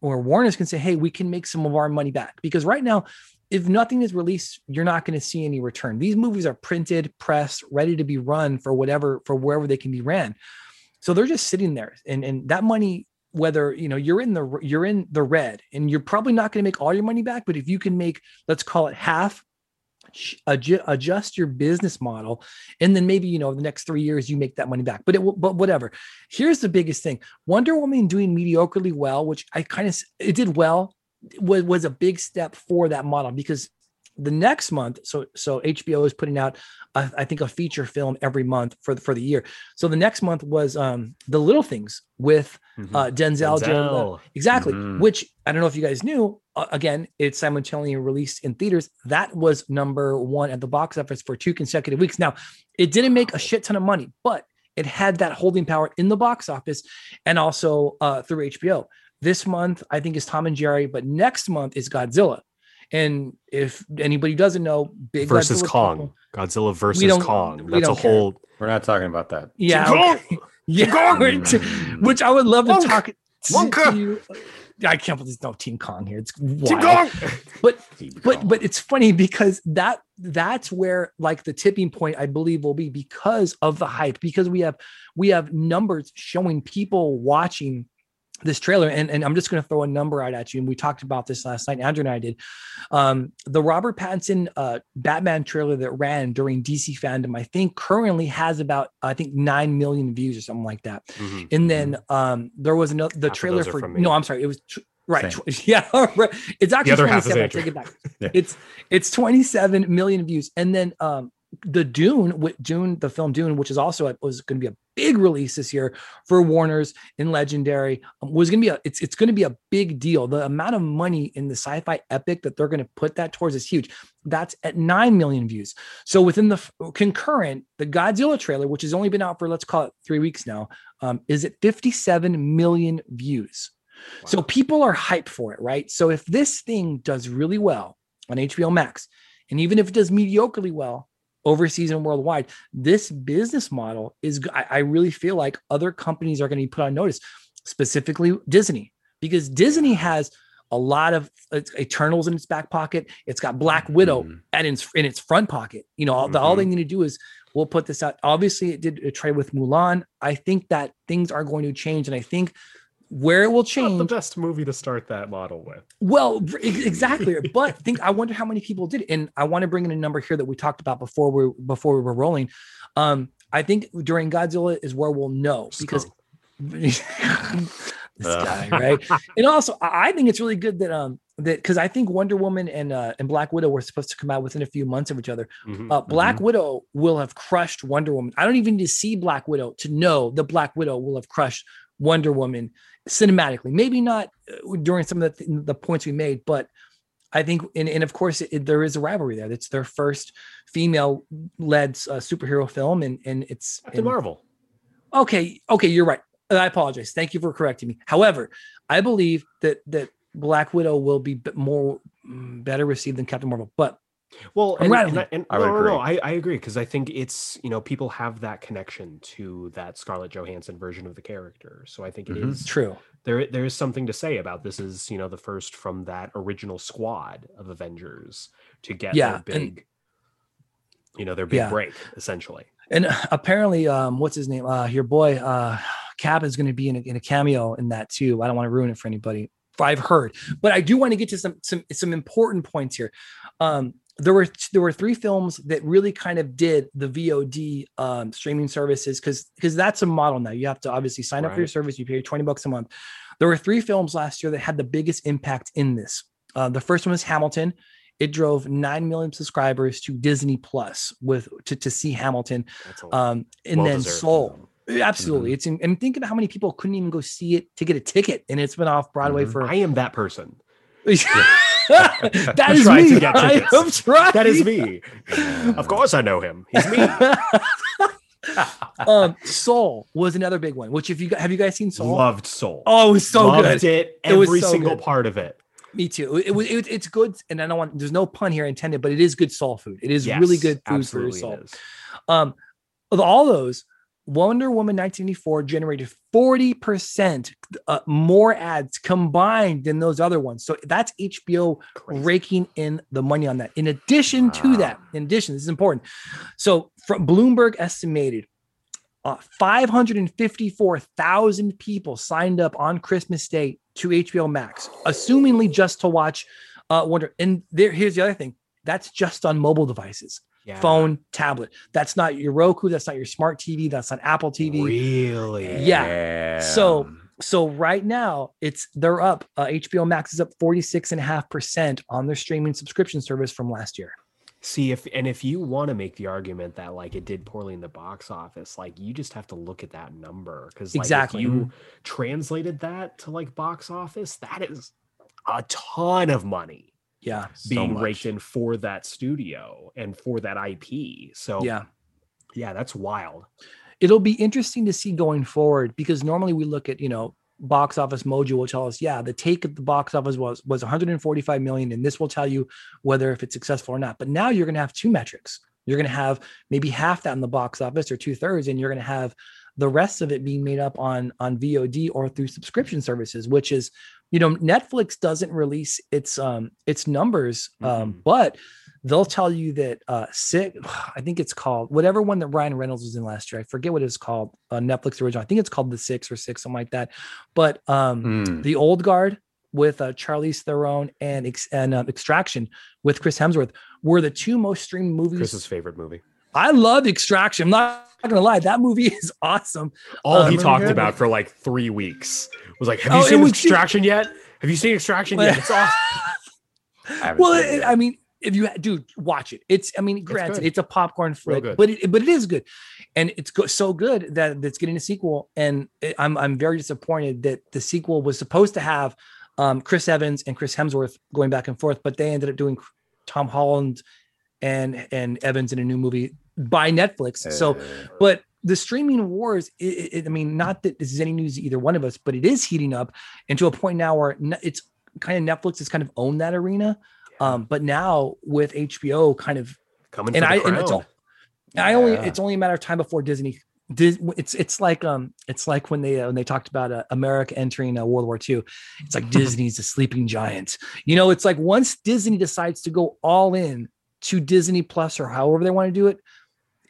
where Warner's can say, hey, we can make some of our money back because right now if nothing is released, you're not going to see any return. These movies are printed, pressed, ready to be run for whatever for wherever they can be ran. So they're just sitting there, and and that money, whether you know you're in the you're in the red, and you're probably not going to make all your money back, but if you can make, let's call it half, adjust your business model and then maybe you know the next three years you make that money back but it but whatever here's the biggest thing wonder woman doing mediocrely well which i kind of it did well was was a big step for that model because the next month so so hbo is putting out a, I think a feature film every month for the, for the year so the next month was um the little things with mm-hmm. uh denzel, denzel. exactly mm-hmm. which i don't know if you guys knew uh, again, it's simultaneously released in theaters. That was number one at the box office for two consecutive weeks. Now, it didn't make a shit ton of money, but it had that holding power in the box office and also uh, through HBO. This month, I think, is Tom and Jerry, but next month is Godzilla. And if anybody doesn't know, big versus Godzilla Kong, people- Godzilla We versus don't- Kong. we That's a don't care. whole. We're not talking about that. yeah, Kong! okay. *laughs* yeah, which, which I would love to Wonka! talk to, to you. I can't believe there's no Team Kong here. It's King wild. Kong! But but but it's funny because that that's where like the tipping point I believe will be because of the hype because we have we have numbers showing people watching this trailer and, and i'm just going to throw a number out at you and we talked about this last night andrew and i did um, the robert pattinson uh, batman trailer that ran during dc fandom i think currently has about i think 9 million views or something like that Mhm. and then um, there was another the Half trailer for no i'm sorry it was tw- right tw- *laughs* yeah right. it's actually other half is 27 I take it back Yeah. it's it's 27 million views and then um the dune with dune the film dune which is also a, was going to be a big release this year for warner's and legendary um, was going to be a it's, it's going to be a big deal. The amount of money in the sci-fi epic that they're going to put that towards is huge. That's at 9 million views. So within the concurrent the godzilla trailer which has only been out for let's call it three weeks now um, is at 57 million views. So people are hyped for it, right? So if this thing does really well on HBO Max, and even if it does mediocrely well overseas and worldwide, this business model is—I really feel like other companies are going to be put on notice, specifically Disney, because Disney has a lot of uh, Eternals in its back pocket. It's got Black Widow Mhm. at its in its front pocket. You know, all, the, all they need to do is we'll put this out. Obviously, it did a trade with Mulan. I think that things are going to change, and I think where it will change. Not the best movie to start that model with. Well, exactly. *laughs* but think I wonder how many people did. And I want to bring in a number here that we talked about before we before we were rolling. Um, I think during Godzilla is where we'll know because *laughs* this guy, right? *laughs* and also, I think it's really good that um that because I think Wonder Woman and uh, and Black Widow were supposed to come out within a few months of each other. Mhm. Uh, Black Widow will have crushed Wonder Woman. I don't even need to see Black Widow to know that Black Widow will have crushed Wonder Woman cinematically. Maybe not uh, during some of the, th- the points we made, but I think, and, and of course, it, there is a rivalry there. It's their first female-led uh, superhero film, and and it's Captain and- Marvel. okay okay you're right i apologize thank you for correcting me however i believe that that black widow will be more mm, better received than captain marvel but Well, I'm and, and, I- and I would no, no, no, agree. I, I agree because I think it's you know people have that connection to that Scarlett Johansson version of the character, so I think it is Mhm. true there. There is something to say about this. Is you know the first from that original squad of Avengers to get Yeah, their and- big, you know, their big Yeah. break essentially. and uh, apparently um what's his name uh your boy uh cap is going to be in a, in a cameo in that too i don't want to ruin it for anybody i've heard but i do want to get to some some some important points here um there were there were three films that really kind of did the VOD um, streaming services because because that's a model now. You have to obviously sign up for your service. You pay twenty bucks a month. There were three films last year that had the biggest impact in this. Uh, the first one was Hamilton. It drove nine million subscribers to Disney Plus with to, to see Hamilton. Um, and then well-deserved. Soul. Absolutely, it's in, and think about how many people couldn't even go see it to get a ticket, and it's been off Broadway Mhm. for. I am that person. *laughs* *laughs* that trying me. to get I am trying. That is me. of course, I know him. He's me. *laughs* um, Soul was another big one. Which, if you have you guys seen Soul? Loved Soul. Oh, it was so Loved good. it. It was Every so single good. part of it. Me too. It, was. It, it's good, and I don't want. There's no pun here intended, but it is good soul food. It is really good food for your soul. it is. Um, of all those, Wonder Woman 1984 generated 40% uh, more ads combined than those other ones. So that's HBO Crazy. raking in the money on that. In addition to Wow. that, in addition, this is important. So from Bloomberg estimated uh, 554,000 people signed up on Christmas Day to HBO Max, assumingly just to watch uh, Wonder. And there, here's the other thing: that's just on mobile devices Yeah. phone, tablet. That's not your Roku. That's not your smart TV. That's not Apple TV. Really? Yeah. So- So right now, it's they're up. Uh, HBO Max is up 46.5% on their streaming subscription service from last year. See if and if you want to make the argument that like it did poorly in the box office, like you just have to look at that number because like, Exactly. if you translated that to like box office, that is a ton of money Yeah. being much. raked in for that studio and for that IP. So Yeah. yeah, that's wild. It'll be interesting to see going forward because normally we look at, you know, box office mojo will tell us, yeah, the take at the box office was was 145 million, and this will tell you whether if it's successful or not. But now you're gonna have two metrics. You're gonna have maybe half that in the box office or two thirds, and you're gonna have the rest of it being made up on on VOD or through subscription services, which is, you know, Netflix doesn't release its um its numbers, um, Mhm. but they'll tell you that uh sick *sighs* i think it's called whatever one that ryan reynolds was in last year i forget what it's called uh, netflix original i think it's called the six or six something like that but um Mm. the old guard with uh, Charlize Theron and and uh, Extraction with Chris Hemsworth were the two most streamed movies. Chris's favorite movie. I love Extraction. I'm not gonna lie, that movie *laughs* is awesome. All Uh, he talked about for like three weeks was like, "Have Oh, you it seen Extraction yet? Have you seen Extraction yet? It's awesome." *laughs* I well, it. I mean, if you dude watch it, it's I mean, granted, good. it's, a popcorn flick, but it but it is good, and it's go, so good that it's getting a sequel. And it, I'm I'm very disappointed that the sequel was supposed to have um, Chris Evans and Chris Hemsworth going back and forth, but they ended up doing Tom Holland and and Evans in a new movie by Netflix. So, but the streaming wars, it, it, I mean, not that this is any news to either one of us, but it is heating up, and to a point now where it's kind of Netflix has kind of owned that arena. Um, but now with HBO kind of, Coming and I and it's all, I only, it's only a matter of time before Disney. Dis, it's it's like um it's like when they uh, when they talked about uh, America entering uh, World War II. It's like *laughs* Disney's a sleeping giant. You know, it's like once Disney decides to go all in to Disney Plus or however they want to do it,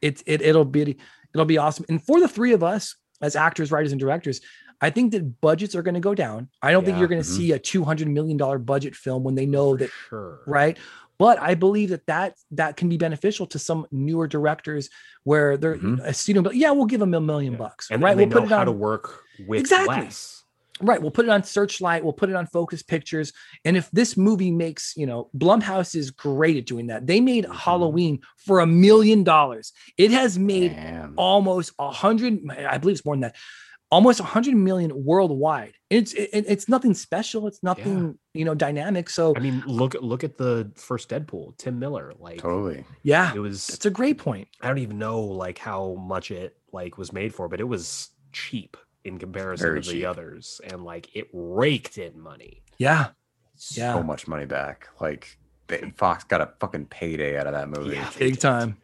it, it it'll be it'll be awesome. And for the three of us as actors, writers, and directors, I think that budgets are going to go down. I don't think you're going to Mhm. see a two hundred million dollar budget film when they know that sure. right but i believe that that that can be beneficial to some newer directors where they're Mhm. a studio but yeah we'll give them a million Yeah. bucks And, right we'll put it how on to work with Exactly. less. Right we'll put it on searchlight we'll put it on focus pictures and if this movie makes you know blumhouse is great at doing that they made Mhm. halloween for a million dollars it has made Damn. almost a hundred i believe it's more than that almost a hundred million worldwide it's it, it's nothing special it's nothing you know dynamic so I mean, look look at the first Deadpool, Tim Miller. Like totally. yeah it was It's a great point I don't even know like how much it like was made for, but it was cheap in comparison Very to cheap. the others. And like it raked in money. yeah So Yeah. much money back. Like they, Fox got a fucking payday out of that movie. Yeah, big did. time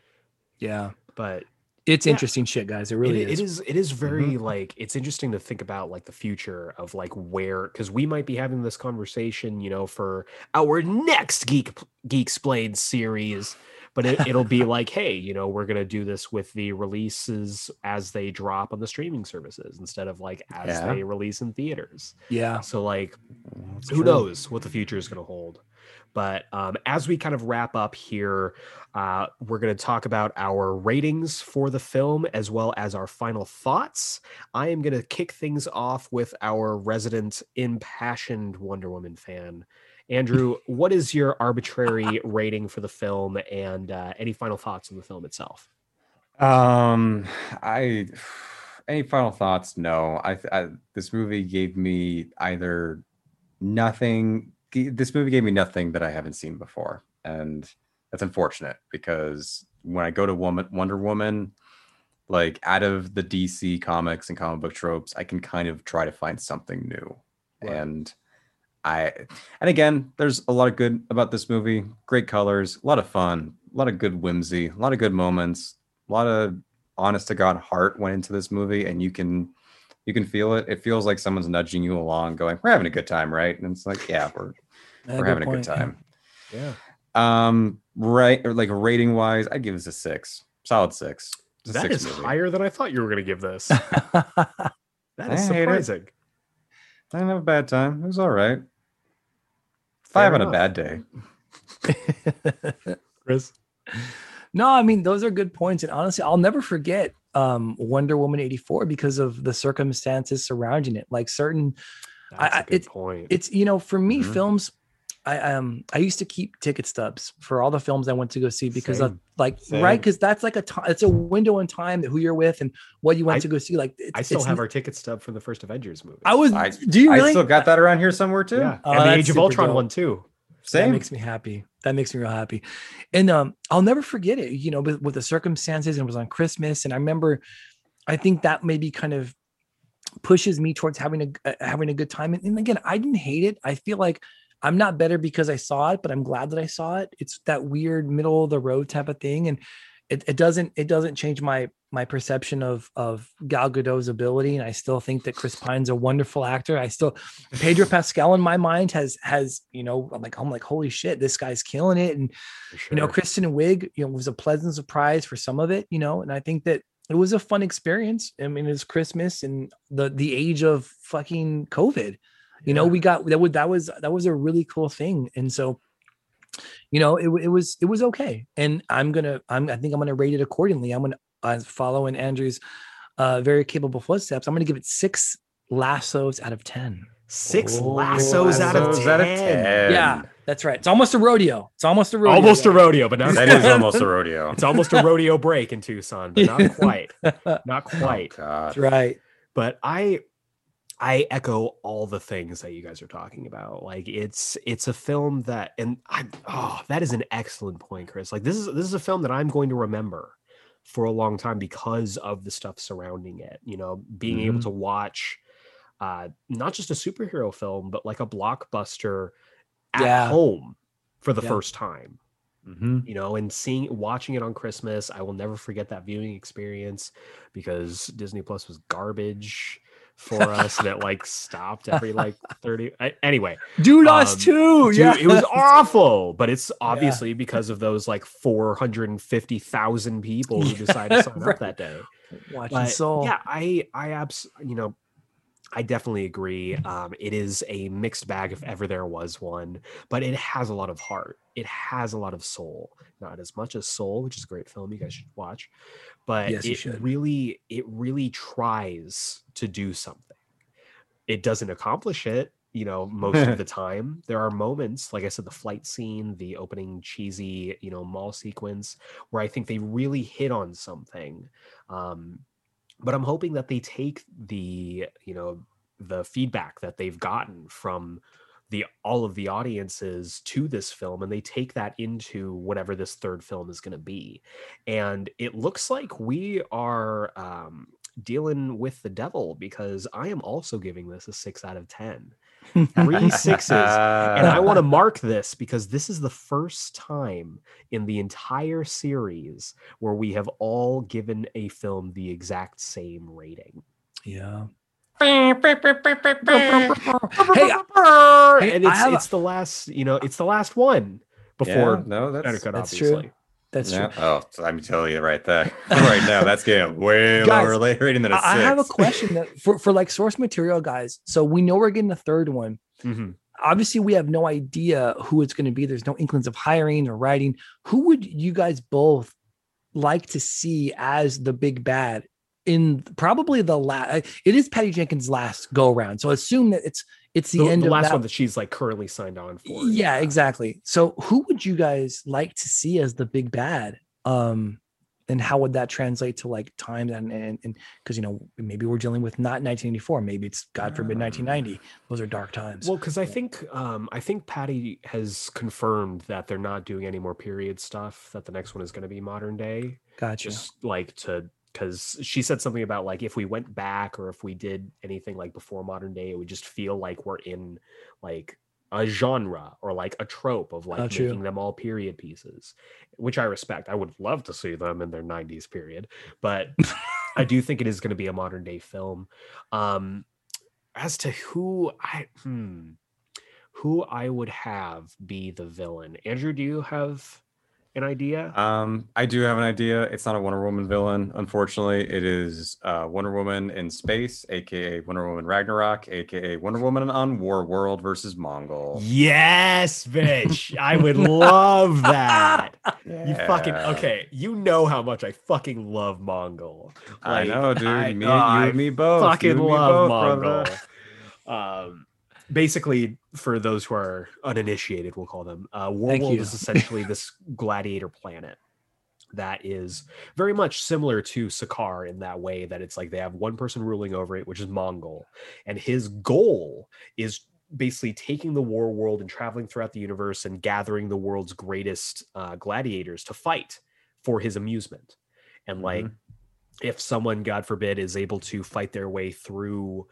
yeah But it's Yeah. interesting shit guys it really it, is. it is it is very mm-hmm. like it's interesting to think about like the future of like where because we might be having this conversation you know for our next geek geek explained series but it, it'll be *laughs* like hey you know we're gonna do this with the releases as they drop on the streaming services instead of like as Yeah. they release in theaters yeah so like That's who true. knows what the future is going to hold but um, as we kind of wrap up here uh, we're going to talk about our ratings for the film as well as our final thoughts i am going to kick things off with our resident impassioned wonder woman fan andrew what is your arbitrary rating for the film and uh, any final thoughts on the film itself Um, I any final thoughts? No, I, I this movie gave me either nothing. This movie gave me nothing that I haven't seen before, and that's unfortunate because when I go to Woman Wonder Woman, like out of the DC comics and comic book tropes, I can kind of try to find something new, Right. and I and again, there's a lot of good about this movie. Great colors, a lot of fun, a lot of good whimsy, a lot of good moments, a lot of honest to god heart went into this movie, and you can you can feel it. It feels like someone's nudging you along, going, "We're having a good time, right?" And it's like, "Yeah, we're Yeah, we're having a good time." *laughs* yeah Um, right, or like rating wise, I'd give this a six, solid six. That six is movie. higher than i thought you were going to give this *laughs* that is I is hate it. surprising I didn't have a bad time. It was all right. Five Fair on a bad day. *laughs* chris no, I mean those are good points, and honestly, I'll never forget um, Wonder Woman eighty four because of the circumstances surrounding it. Like certain, that's I- a good it's- point it's you know for me, Mhm. films I um I used to keep ticket stubs for all the films I went to go see because Same. of like Same. right because that's like a time it's a window in time that who you're with and what you went I- to go see like it's, I still it's- have our ticket stub from the first Avengers movie. I was I- do you really I still got that around here somewhere too. yeah, Oh, and the Age of Ultron dope. one too. that Same. makes me happy that makes me real happy and um I'll never forget it you know with, with the circumstances and it was on Christmas and I remember I think that maybe kind of pushes me towards having a uh, having a good time and, and again I didn't hate it I feel like I'm not better because I saw it, but I'm glad that I saw it. It's that weird middle of the road type of thing, and it, it doesn't it doesn't change my my perception of of Gal Gadot's ability. And I still think that Chris Pine's a wonderful actor. I still Pedro *laughs* Pascal in my mind has has you know I'm like I'm like holy shit, this guy's killing it. And For you know. Kristen Wiig you know was a pleasant surprise for some of it. You know, and I think that it was a fun experience. I mean, it's Christmas and the the age of fucking COVID you know we got that was that was that was a really cool thing and so you know it, it was it was okay and i'm gonna i'm i think i'm gonna rate it accordingly i'm gonna uh, follow in andrew's uh very capable footsteps i'm gonna give it six lassos out of 10 six Oh, lassos out of 10. out of 10. yeah that's right it's almost a rodeo it's almost a rodeo Almost a rodeo, but not That quite. is almost a rodeo. It's almost a rodeo break in Tucson, but not *laughs* quite. Not Oh, quite. God. that's right but i i echo all the things that you guys are talking about like it's it's a film that and i oh that is an excellent point chris like this is this is a film that i'm going to remember for a long time because of the stuff surrounding it you know being able Mhm. to watch uh not just a superhero film but like a blockbuster at Yeah. home for the Yeah. first time Mhm. you know and seeing watching it on christmas i will never forget that viewing experience because disney plus was garbage for us that like stopped every like *laughs* 30 I, anyway dude us Um, too! dude, yeah. it was *laughs* awful but it's obviously because of those like 450000 people who decided to *laughs* sign right. up that day. Watching but soul. yeah i i abs you know i definitely agree um it is a mixed bag if ever there was one but it has a lot of heart it has a lot of soul not as much as soul which is a great film you guys should watch but Yes, it really it really tries to do something. It doesn't accomplish it you know most of the *laughs* time. There are moments like i said the flight scene the opening cheesy you know mall sequence where i think they really hit on something um but i'm hoping that they take the you know the feedback that they've gotten from the all of the audiences to this film and they take that into whatever this third film is going to be. And it looks like we are um dealing with the devil because i am also giving this a six out of ten three *laughs* sixes and I want to *laughs* mark this because this is the first time in the entire series where we have all given a film the exact same rating. yeah Hey, *laughs* Hey, and I it's have a- it's the last, you know, it's the last one before yeah, no, that's Etiquette, that's obviously. true. That's yeah. true Oh, I'm me tell you right there, right now, that's getting *laughs* way Guys, lower rating than a I I six. have a question that for, for like source material guys. So we know we're getting a third one. Mhm. Obviously, we have no idea who it's going to be. There's no inklings of hiring or writing. Who would you guys both like to see as the big bad in probably the last? It is Patty Jenkins' last go around. So assume that it's it's the, The, end the last that. one that she's like currently signed on for. yeah, exactly. So who would you guys like to see as the big bad? Um, and how would that translate to like time and and and because you know maybe we're dealing with not 1984, maybe it's God forbid Ah. 1990. Those are dark times. Well, because I think um, I think Patty has confirmed that they're not doing any more period stuff. That the next one is going to be modern day. gotcha. just like to because she said something about like if we went back or if we did anything like before modern day it would just feel like we're in like a genre or like a trope of like true. making them all period pieces which i respect. I would love to see them in their 90s period but i do think it is going to be a modern day film. Um as to who i hmm who i would have be the villain. Andrew do you have an idea Um, I do have an idea. It's not a Wonder Woman villain, unfortunately. It is uh, Wonder Woman in space, aka Wonder Woman Ragnarok, aka Wonder Woman on War World versus Mongul. Yes, bitch. *laughs* I would love that. *laughs* You fucking okay. You know how much I fucking love Mongul. I know, dude. I- me, oh, you and me both. fucking you and me love both, Mongul. Um, basically for those who are uninitiated, we'll call them. Uh, Warworld is essentially this *laughs* gladiator planet that is very much similar to Sakaar in that way that it's like they have one person ruling over it, which is Mongul. and his goal is basically taking the war world and traveling throughout the universe and gathering the world's greatest uh, gladiators to fight for his amusement. And like, mm-hmm. if someone, God forbid, is able to fight their way through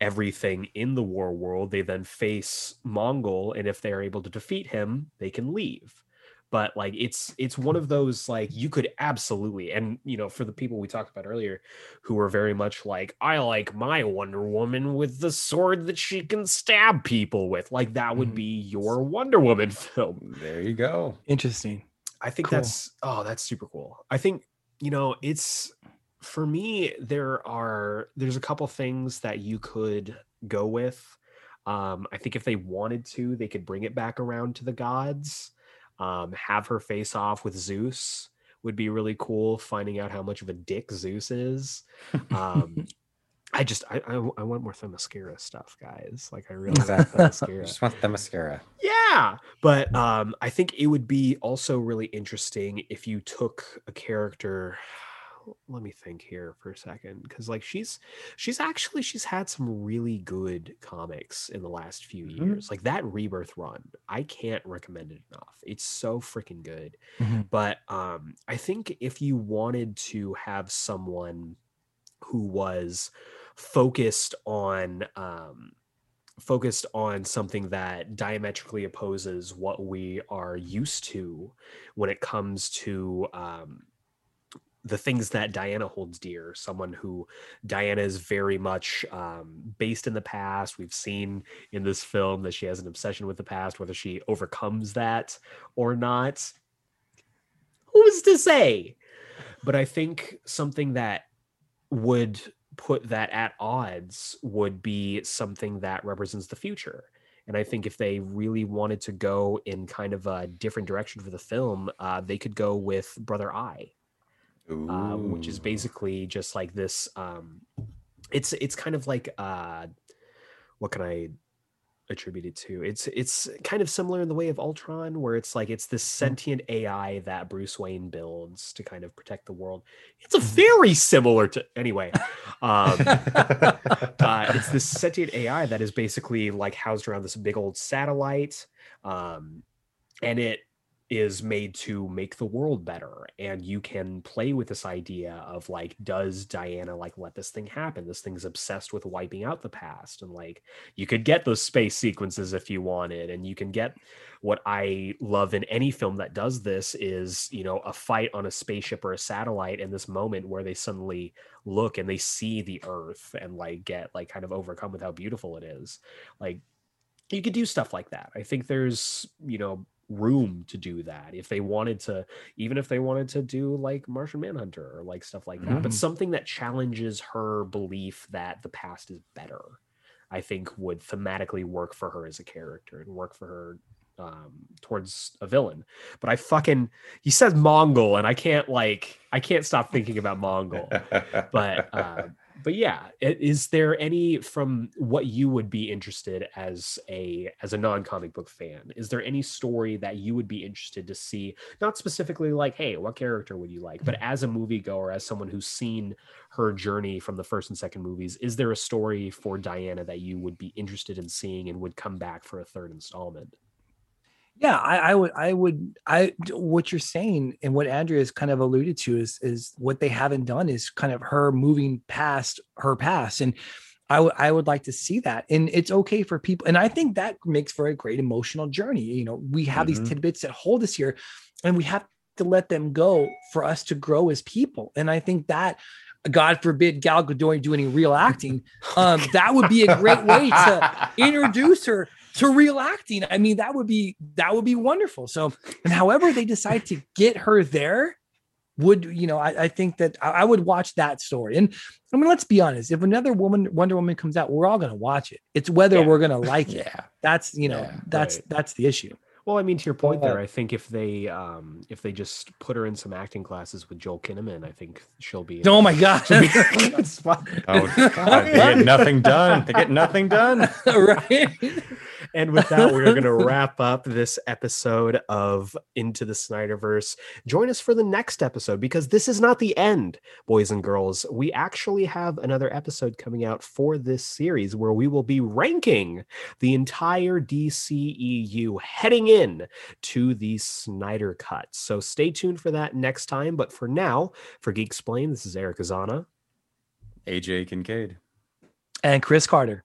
everything in the war world, they then face Mongul, and if they're able to defeat him, they can leave. But like it's it's one of those like you could absolutely and you know for the people we talked about earlier who are very much like i like my wonder woman with the sword that she can stab people with. Like that would mm-hmm. be your wonder woman *laughs* film. There you go. Interesting. I think cool. that's oh that's super cool. I think you know it's for me there are there's a couple things that you could go with um i think if they wanted to they could bring it back around to the gods um, have her face off with Zeus would be really cool. Finding out how much of a dick Zeus is. Um, *laughs* I just I, I, I want more Themyscira stuff, guys. Like I really want *laughs* Themyscira. just want Themyscira. Yeah, but um, I think it would be also really interesting if you took a character let me think here for a second because like she's she's actually she's had some really good comics in the last few mm-hmm. years like that rebirth run i can't recommend it enough it's so freaking good mm-hmm. but um i think if you wanted to have someone who was focused on um focused on something that diametrically opposes what we are used to when it comes to um, the things that Diana holds dear, someone who Diana is very much um, based in the past. We've seen in this film that she has an obsession with the past, whether she overcomes that or not. Who's to say? But I think something that would put that at odds would be something that represents the future. And I think if they really wanted to go in kind of a different direction for the film, uh, they could go with Brother Eye uh, which is basically just like this. Um, it's it's kind of like uh, what can I attribute it to? It's it's kind of similar in the way of Ultron, where it's like it's this mm-hmm. sentient AI that Bruce Wayne builds to kind of protect the world. It's a mm-hmm. very similar to anyway. Um, *laughs* uh, it's this sentient AI that is basically like housed around this big old satellite, um, and it is made to make the world better and you can play with this idea of like does diana like let this thing happen? This thing's obsessed with wiping out the past and like you could get those space sequences if you wanted and you can get what i love in any film that does this is you know a fight on a spaceship or a satellite in this moment where they suddenly look and they see the earth and like get like kind of overcome with how beautiful it is. Like you could do stuff like that. I think there's you know room to do that if they wanted to even if they wanted to do like martian manhunter or like stuff like that mm-hmm. but something that challenges her belief that the past is better i think would thematically work for her as a character and work for her um, towards a villain but i fucking he says mongul and i can't like i can't stop thinking about mongul but *laughs* uh, but yeah is there any from what you would be interested as a as a non-comic book fan is there any story that you would be interested to see? Not specifically like hey what character would you like? but mm-hmm. as a moviegoer as someone who's seen her journey from the first and second movies is there a story for diana that you would be interested in seeing and would come back for a third installment yeah, I, I, would, I would, I. What you're saying and what Andrew has kind of alluded to is is what they haven't done is kind of her moving past her past, and I would, I would like to see that. And it's okay for people, and I think that makes for a great emotional journey. You know, we have mm-hmm. these tidbits that hold us here, and we have to let them go for us to grow as people. And I think that God forbid Gal Gadot do any real acting, um, that would be a great way to *laughs* introduce her to real acting. I mean, that would be that would be wonderful. So, and however they decide to get her there, would you know? I, I think that I, I, would watch that story. And I mean, let's be honest: if another woman Wonder Woman comes out, we're all going to watch it. It's whether yeah. we're going to like *laughs* it. That's you know, yeah, that's right. that's the issue. Well, I mean, to your point there, I think if they um if they just put her in some acting classes with Joel Kinnaman, I think she'll be. Oh my god! *laughs* oh, God, they get nothing done. They get nothing done. *laughs* right. And with that, we're going *laughs* to wrap up this episode of Into the Snyderverse. Join us for the next episode because this is not the end, boys and girls. We actually have another episode coming out for this series where we will be ranking the entire DCEU heading in to the Snyder Cut. So stay tuned for that next time. But for now, for Geek Explain, this is Eric Azana. AJ Kincaid. And Chris Carter.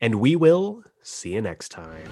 And we will see you next time.